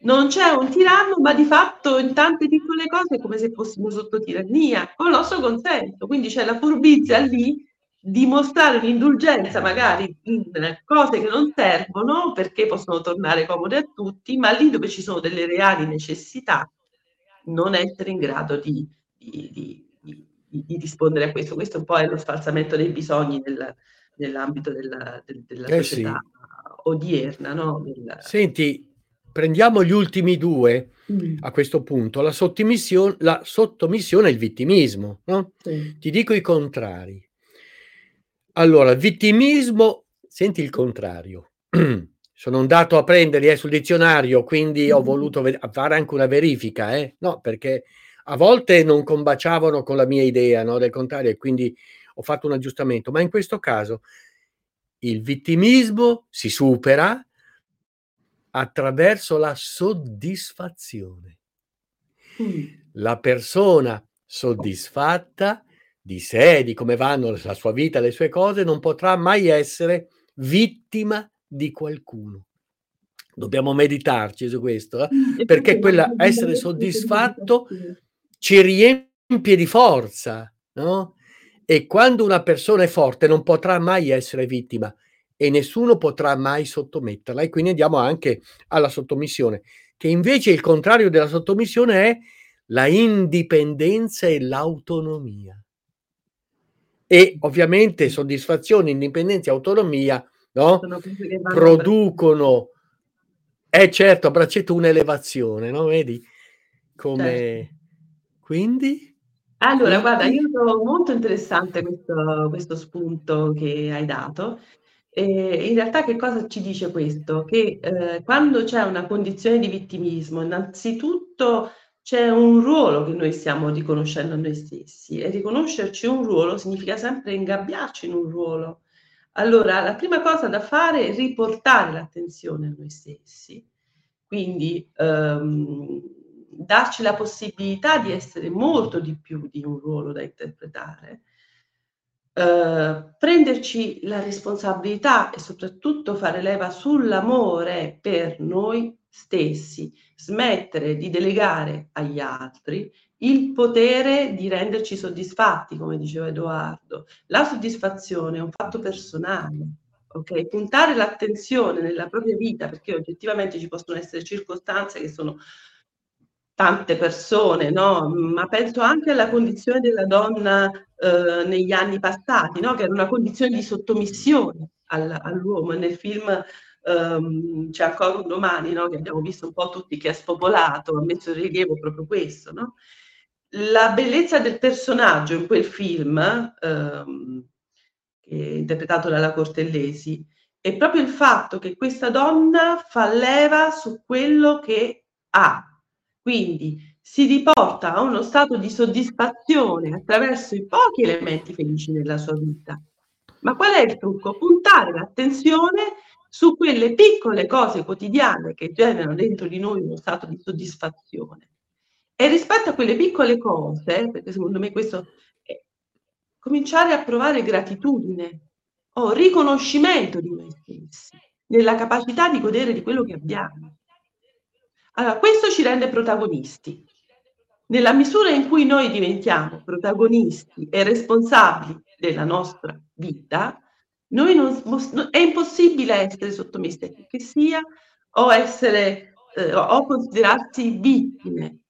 Non c'è un tiranno, ma di fatto in tante piccole cose è come se fossimo sotto tirannia, con il nostro consenso. Quindi c'è la furbizia lì dimostrare un'indulgenza magari in cose che non servono perché possono tornare comode a tutti, ma lì dove ci sono delle reali necessità non essere in grado di, di, di, di rispondere a questo. Questo un po' è lo sfalsamento dei bisogni nel, nell'ambito della, del, della eh società sì. odierna. No? Del... Senti, prendiamo gli ultimi due mm. a questo punto, la, sottomissione, la sottomissione e il vittimismo. No? Sì. Ti dico i contrari. Allora, vittimismo, senti il contrario. *clears throat* Sono andato a prenderli eh, sul dizionario, quindi ho voluto ve- fare anche una verifica, eh? No, perché a volte non combaciavano con la mia idea, no? Del contrario, e quindi ho fatto un aggiustamento. Ma in questo caso il vittimismo si supera attraverso la soddisfazione. La persona soddisfatta di sé, di come vanno la sua vita, le sue cose, non potrà mai essere vittima di qualcuno. Dobbiamo meditarci su questo, eh? perché quella essere soddisfatto ci riempie di forza, no? E quando una persona è forte non potrà mai essere vittima e nessuno potrà mai sottometterla. E quindi andiamo anche alla sottomissione, che invece il contrario della sottomissione è la indipendenza e l'autonomia e ovviamente soddisfazione, indipendenza e autonomia no? producono, è eh certo, a braccetto un'elevazione, no? Vedi? Come... Certo. Quindi? Allora, guarda, io trovo molto interessante questo, questo spunto che hai dato. E in realtà che cosa ci dice questo? Che eh, quando c'è una condizione di vittimismo, innanzitutto c'è un ruolo che noi stiamo riconoscendo a noi stessi e riconoscerci un ruolo significa sempre ingabbiarci in un ruolo. Allora, la prima cosa da fare è riportare l'attenzione a noi stessi, quindi ehm, darci la possibilità di essere molto di più di un ruolo da interpretare, eh, prenderci la responsabilità e soprattutto fare leva sull'amore per noi stessi, smettere di delegare agli altri il potere di renderci soddisfatti, come diceva Edoardo. La soddisfazione è un fatto personale, ok? Puntare l'attenzione nella propria vita, perché oggettivamente ci possono essere circostanze che sono tante persone, no? Ma penso anche alla condizione della donna eh, negli anni passati, no? Che era una condizione di sottomissione al, all'uomo. Nel film um, c'è ancora un domani, no? Che abbiamo visto un po' tutti, che ha spopolato, ha messo in rilievo proprio questo, no? La bellezza del personaggio in quel film, um, interpretato dalla Cortellesi, è proprio il fatto che questa donna fa leva su quello che ha. Quindi si riporta a uno stato di soddisfazione attraverso i pochi elementi felici nella sua vita. Ma qual è il trucco? Puntare l'attenzione su quelle piccole cose quotidiane che generano dentro di noi uno stato di soddisfazione. E rispetto a quelle piccole cose, perché secondo me questo cominciare a provare gratitudine o riconoscimento di noi stessi, nella capacità di godere di quello che abbiamo. Allora, questo ci rende protagonisti. Nella misura in cui noi diventiamo protagonisti e responsabili della nostra vita, noi non, è impossibile essere sottomessi a che sia o essere eh, o considerarsi vittime.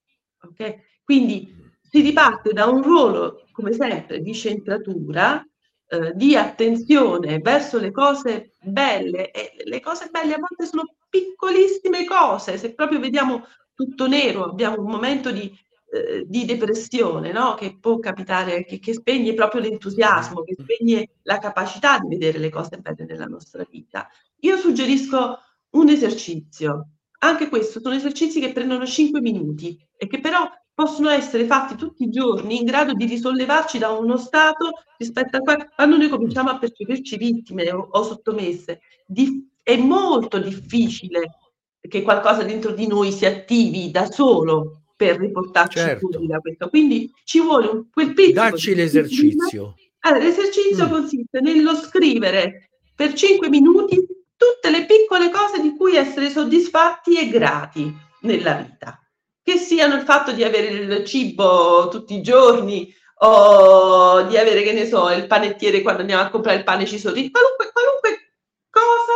Okay? Quindi si riparte da un ruolo, come sempre, di centratura, eh, di attenzione verso le cose belle e le cose belle a volte sono piccolissime cose, se proprio vediamo tutto nero, abbiamo un momento di, eh, di depressione, no? che può capitare, che, che, spegne proprio l'entusiasmo, che spegne la capacità di vedere le cose belle nella nostra vita. Io suggerisco un esercizio, anche questo sono esercizi che prendono 5 minuti e che però possono essere fatti tutti i giorni in grado di risollevarci da uno stato rispetto a quando noi cominciamo a percepirci vittime o, o sottomesse. Di, è molto difficile che qualcosa dentro di noi si attivi da solo per riportarci certo. fuori da questo. Quindi ci vuole un, quel piccolo... Dacci l'esercizio. Allora, l'esercizio mm. consiste nello scrivere per 5 minuti tutte le piccole cose di cui essere soddisfatti e grati nella vita che siano il fatto di avere il cibo tutti i giorni o di avere, che ne so, il panettiere quando andiamo a comprare il pane ci sorride, qualunque, qualunque cosa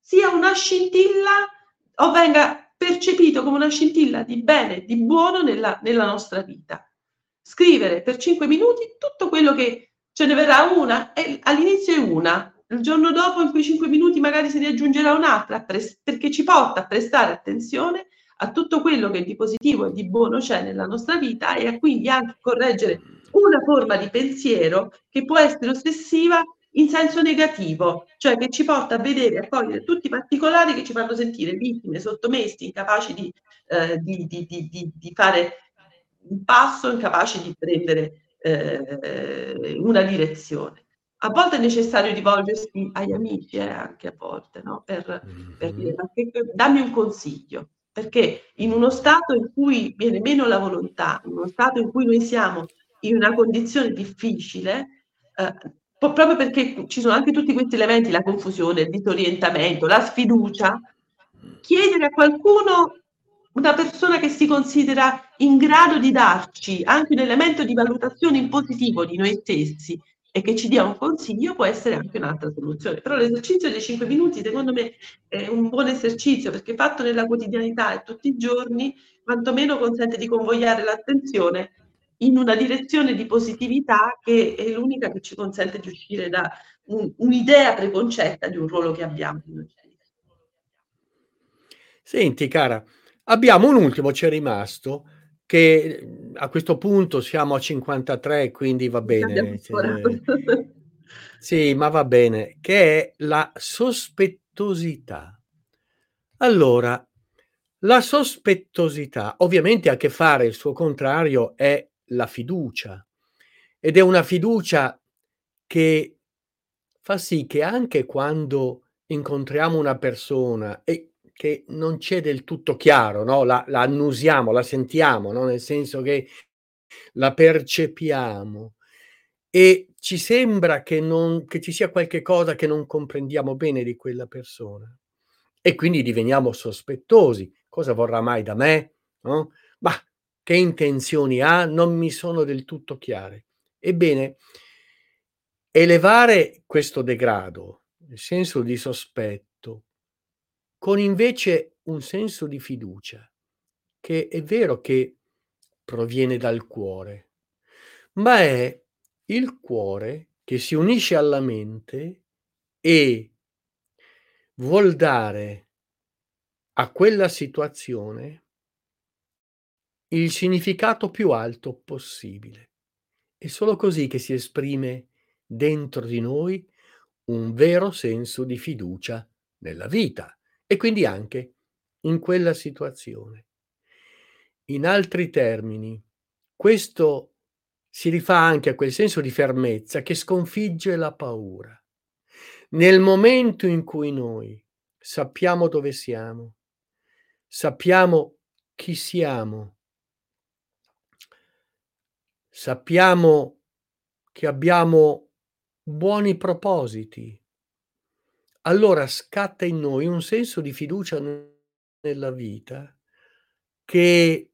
sia una scintilla o venga percepito come una scintilla di bene, di buono nella, nella nostra vita. Scrivere per 5 minuti tutto quello che ce ne verrà una, e all'inizio è una, il giorno dopo in quei 5 minuti magari se ne aggiungerà un'altra, perché ci porta a prestare attenzione a tutto quello che di positivo e di buono c'è nella nostra vita e a quindi anche correggere una forma di pensiero che può essere ossessiva in senso negativo, cioè che ci porta a vedere e a cogliere tutti i particolari che ci fanno sentire vittime, sottomessi, incapaci di, eh, di, di, di fare un passo, incapaci di prendere eh, una direzione. A volte è necessario rivolgersi agli amici, eh, anche a volte, no? per, per dire, dammi un consiglio perché in uno stato in cui viene meno la volontà, in uno stato in cui noi siamo in una condizione difficile, eh, proprio perché ci sono anche tutti questi elementi, la confusione, il disorientamento, la sfiducia, chiedere a qualcuno, una persona che si considera in grado di darci anche un elemento di valutazione in positivo di noi stessi, e che ci dia un consiglio può essere anche un'altra soluzione. Però l'esercizio dei 5 minuti secondo me è un buon esercizio perché fatto nella quotidianità e tutti i giorni, quantomeno consente di convogliare l'attenzione in una direzione di positività che è l'unica che ci consente di uscire da un, un'idea preconcetta di un ruolo che abbiamo. Senti cara, abbiamo un ultimo, c'è rimasto, che mhmm, a questo punto siamo a 53, quindi va bene. *laughs* sì, ma va bene, che è la sospettosità. Allora, la sospettosità ovviamente ha a che fare, il suo contrario è la fiducia ed è una fiducia che fa sì che anche quando incontriamo una persona e che non c'è del tutto chiaro, no? la, la annusiamo, la sentiamo, no? nel senso che la percepiamo e ci sembra che, non, che ci sia qualche cosa che non comprendiamo bene di quella persona e quindi diveniamo sospettosi. Cosa vorrà mai da me? No? Ma che intenzioni ha? Non mi sono del tutto chiare. Ebbene, elevare questo degrado il senso di sospetto, con invece un senso di fiducia, che è vero che proviene dal cuore, ma è il cuore che si unisce alla mente e vuol dare a quella situazione il significato più alto possibile. È solo così che si esprime dentro di noi un vero senso di fiducia nella vita e quindi anche in quella situazione. In altri termini, questo si rifà anche a quel senso di fermezza che sconfigge la paura. Nel momento in cui noi sappiamo dove siamo, sappiamo chi siamo, sappiamo che abbiamo buoni propositi, allora scatta in noi un senso di fiducia nella vita che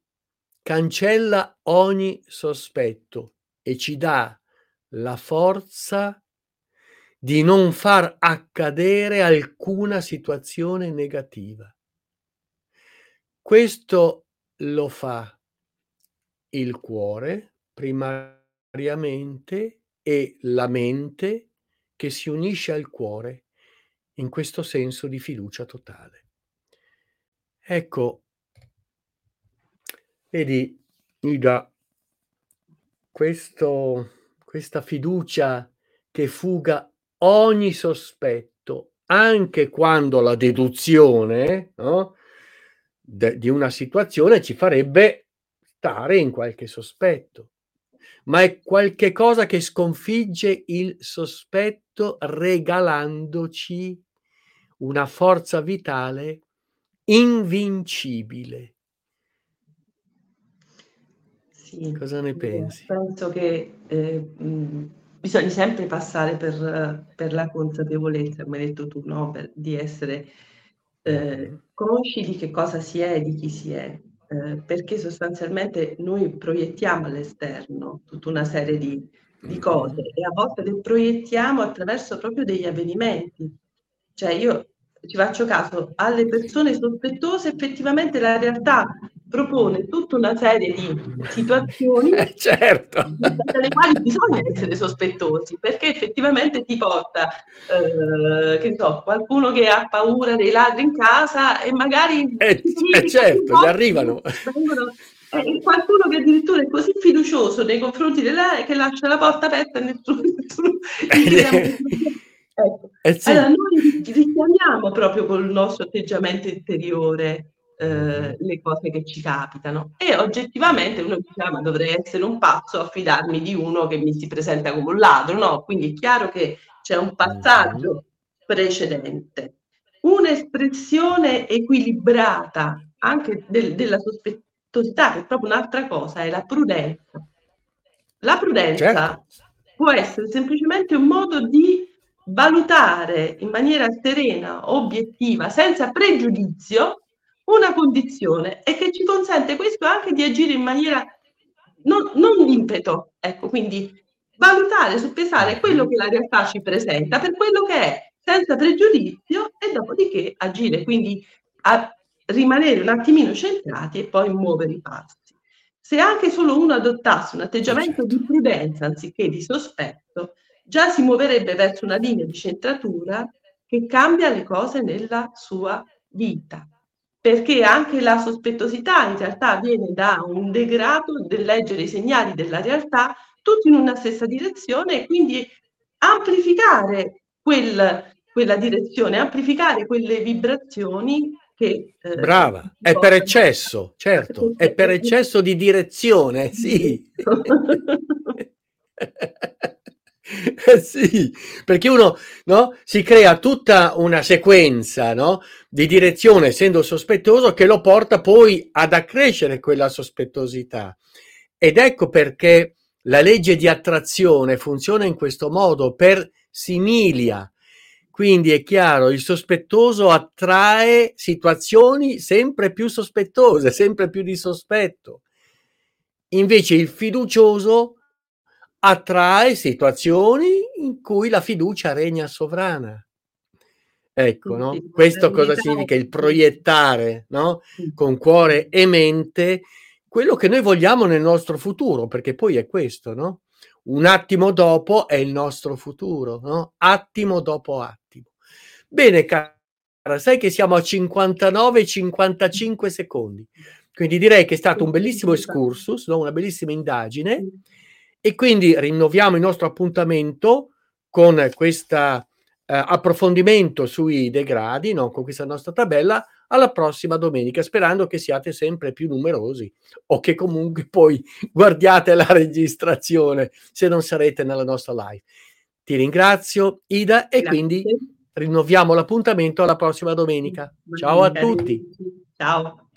cancella ogni sospetto e ci dà la forza di non far accadere alcuna situazione negativa. Questo lo fa il cuore primariamente e la mente che si unisce al cuore in questo senso di fiducia totale. Ecco, Vedi, Ida, questo, questa fiducia che fuga ogni sospetto, anche quando la deduzione no, de, di una situazione ci farebbe stare in qualche sospetto, ma è qualche cosa che sconfigge il sospetto regalandoci una forza vitale invincibile Sì, Cosa ne pensi? penso che, ehm, mhmm, bisogna sempre passare per per la consapevolezza, come hai detto tu, no, per di essere ehm, Mh-mh. consci di che cosa si è e di chi si è, ehm, perché sostanzialmente noi proiettiamo all'esterno tutta una serie di di cose Mh-mh. e a volte le proiettiamo attraverso proprio degli avvenimenti. Cioè io ci faccio caso, alle persone sospettose effettivamente la realtà propone tutta una serie di situazioni *laughs* Eh certo. dalle quali bisogna essere sospettosi, perché effettivamente ti porta, ehm, che so, qualcuno che ha paura dei ladri in casa e magari Eh eh certo, gli arrivano. vengono eh, qualcuno che addirittura è così fiducioso nei confronti della che lascia la porta aperta e nessuno nessuno ecco. Eh sì. Allora noi richiamiamo proprio col nostro atteggiamento interiore ehm, le cose che ci capitano e oggettivamente uno dice: "Ah, ma dovrei essere un pazzo a fidarmi di uno che mi si presenta come un ladro", no, quindi è chiaro che c'è un passaggio precedente. Un'espressione equilibrata anche del della sospettosità, che è proprio un'altra cosa, è la prudenza. La prudenza Certo. può essere semplicemente un modo di valutare in maniera serena, obiettiva, senza pregiudizio, una condizione e che ci consente questo anche di agire in maniera non non d'impeto, ecco, quindi valutare, soppesare quello che la realtà ci presenta per quello che è, senza pregiudizio e dopodiché agire, quindi rimanere un attimino centrati e poi muovere i passi. Se anche solo uno adottasse un atteggiamento di prudenza anziché di sospetto, già si muoverebbe verso una linea di centratura che cambia le cose nella sua vita. Perché anche la sospettosità in realtà viene da un degrado del leggere i segnali della realtà tutti in una stessa direzione e quindi amplificare quel quella direzione, amplificare quelle vibrazioni che, ehm, Brava, è per eccesso, certo, è per eccesso di direzione, sì. *laughs* *laughs* *laughs* Eh sì, perché uno, no, si crea tutta una sequenza, no, di direzione essendo sospettoso che lo porta poi ad accrescere quella sospettosità. Ed ecco perché la legge di attrazione funziona in questo modo, per similia. Quindi è chiaro, il sospettoso attrae situazioni sempre più sospettose, sempre più di sospetto. Invece il fiducioso attrae situazioni in cui la fiducia regna sovrana. Ecco, no? Questo cosa significa? Il proiettare, no? Con cuore e mente quello che noi vogliamo nel nostro futuro, perché poi è questo, no? Un attimo dopo è il nostro futuro, no? Attimo dopo attimo. Bene, cara, sai che siamo a 59-55 secondi. Quindi direi che è stato un bellissimo excursus, no? una bellissima indagine e quindi rinnoviamo il nostro appuntamento con questo eh, approfondimento sui degradi, no? con questa nostra tabella, alla prossima domenica, sperando che siate sempre più numerosi o che comunque poi *laughs* guardiate la registrazione se non sarete nella nostra live. Ti ringrazio Ida e Grazie. quindi rinnoviamo l'appuntamento alla prossima domenica. Ciao a tutti. Ciao.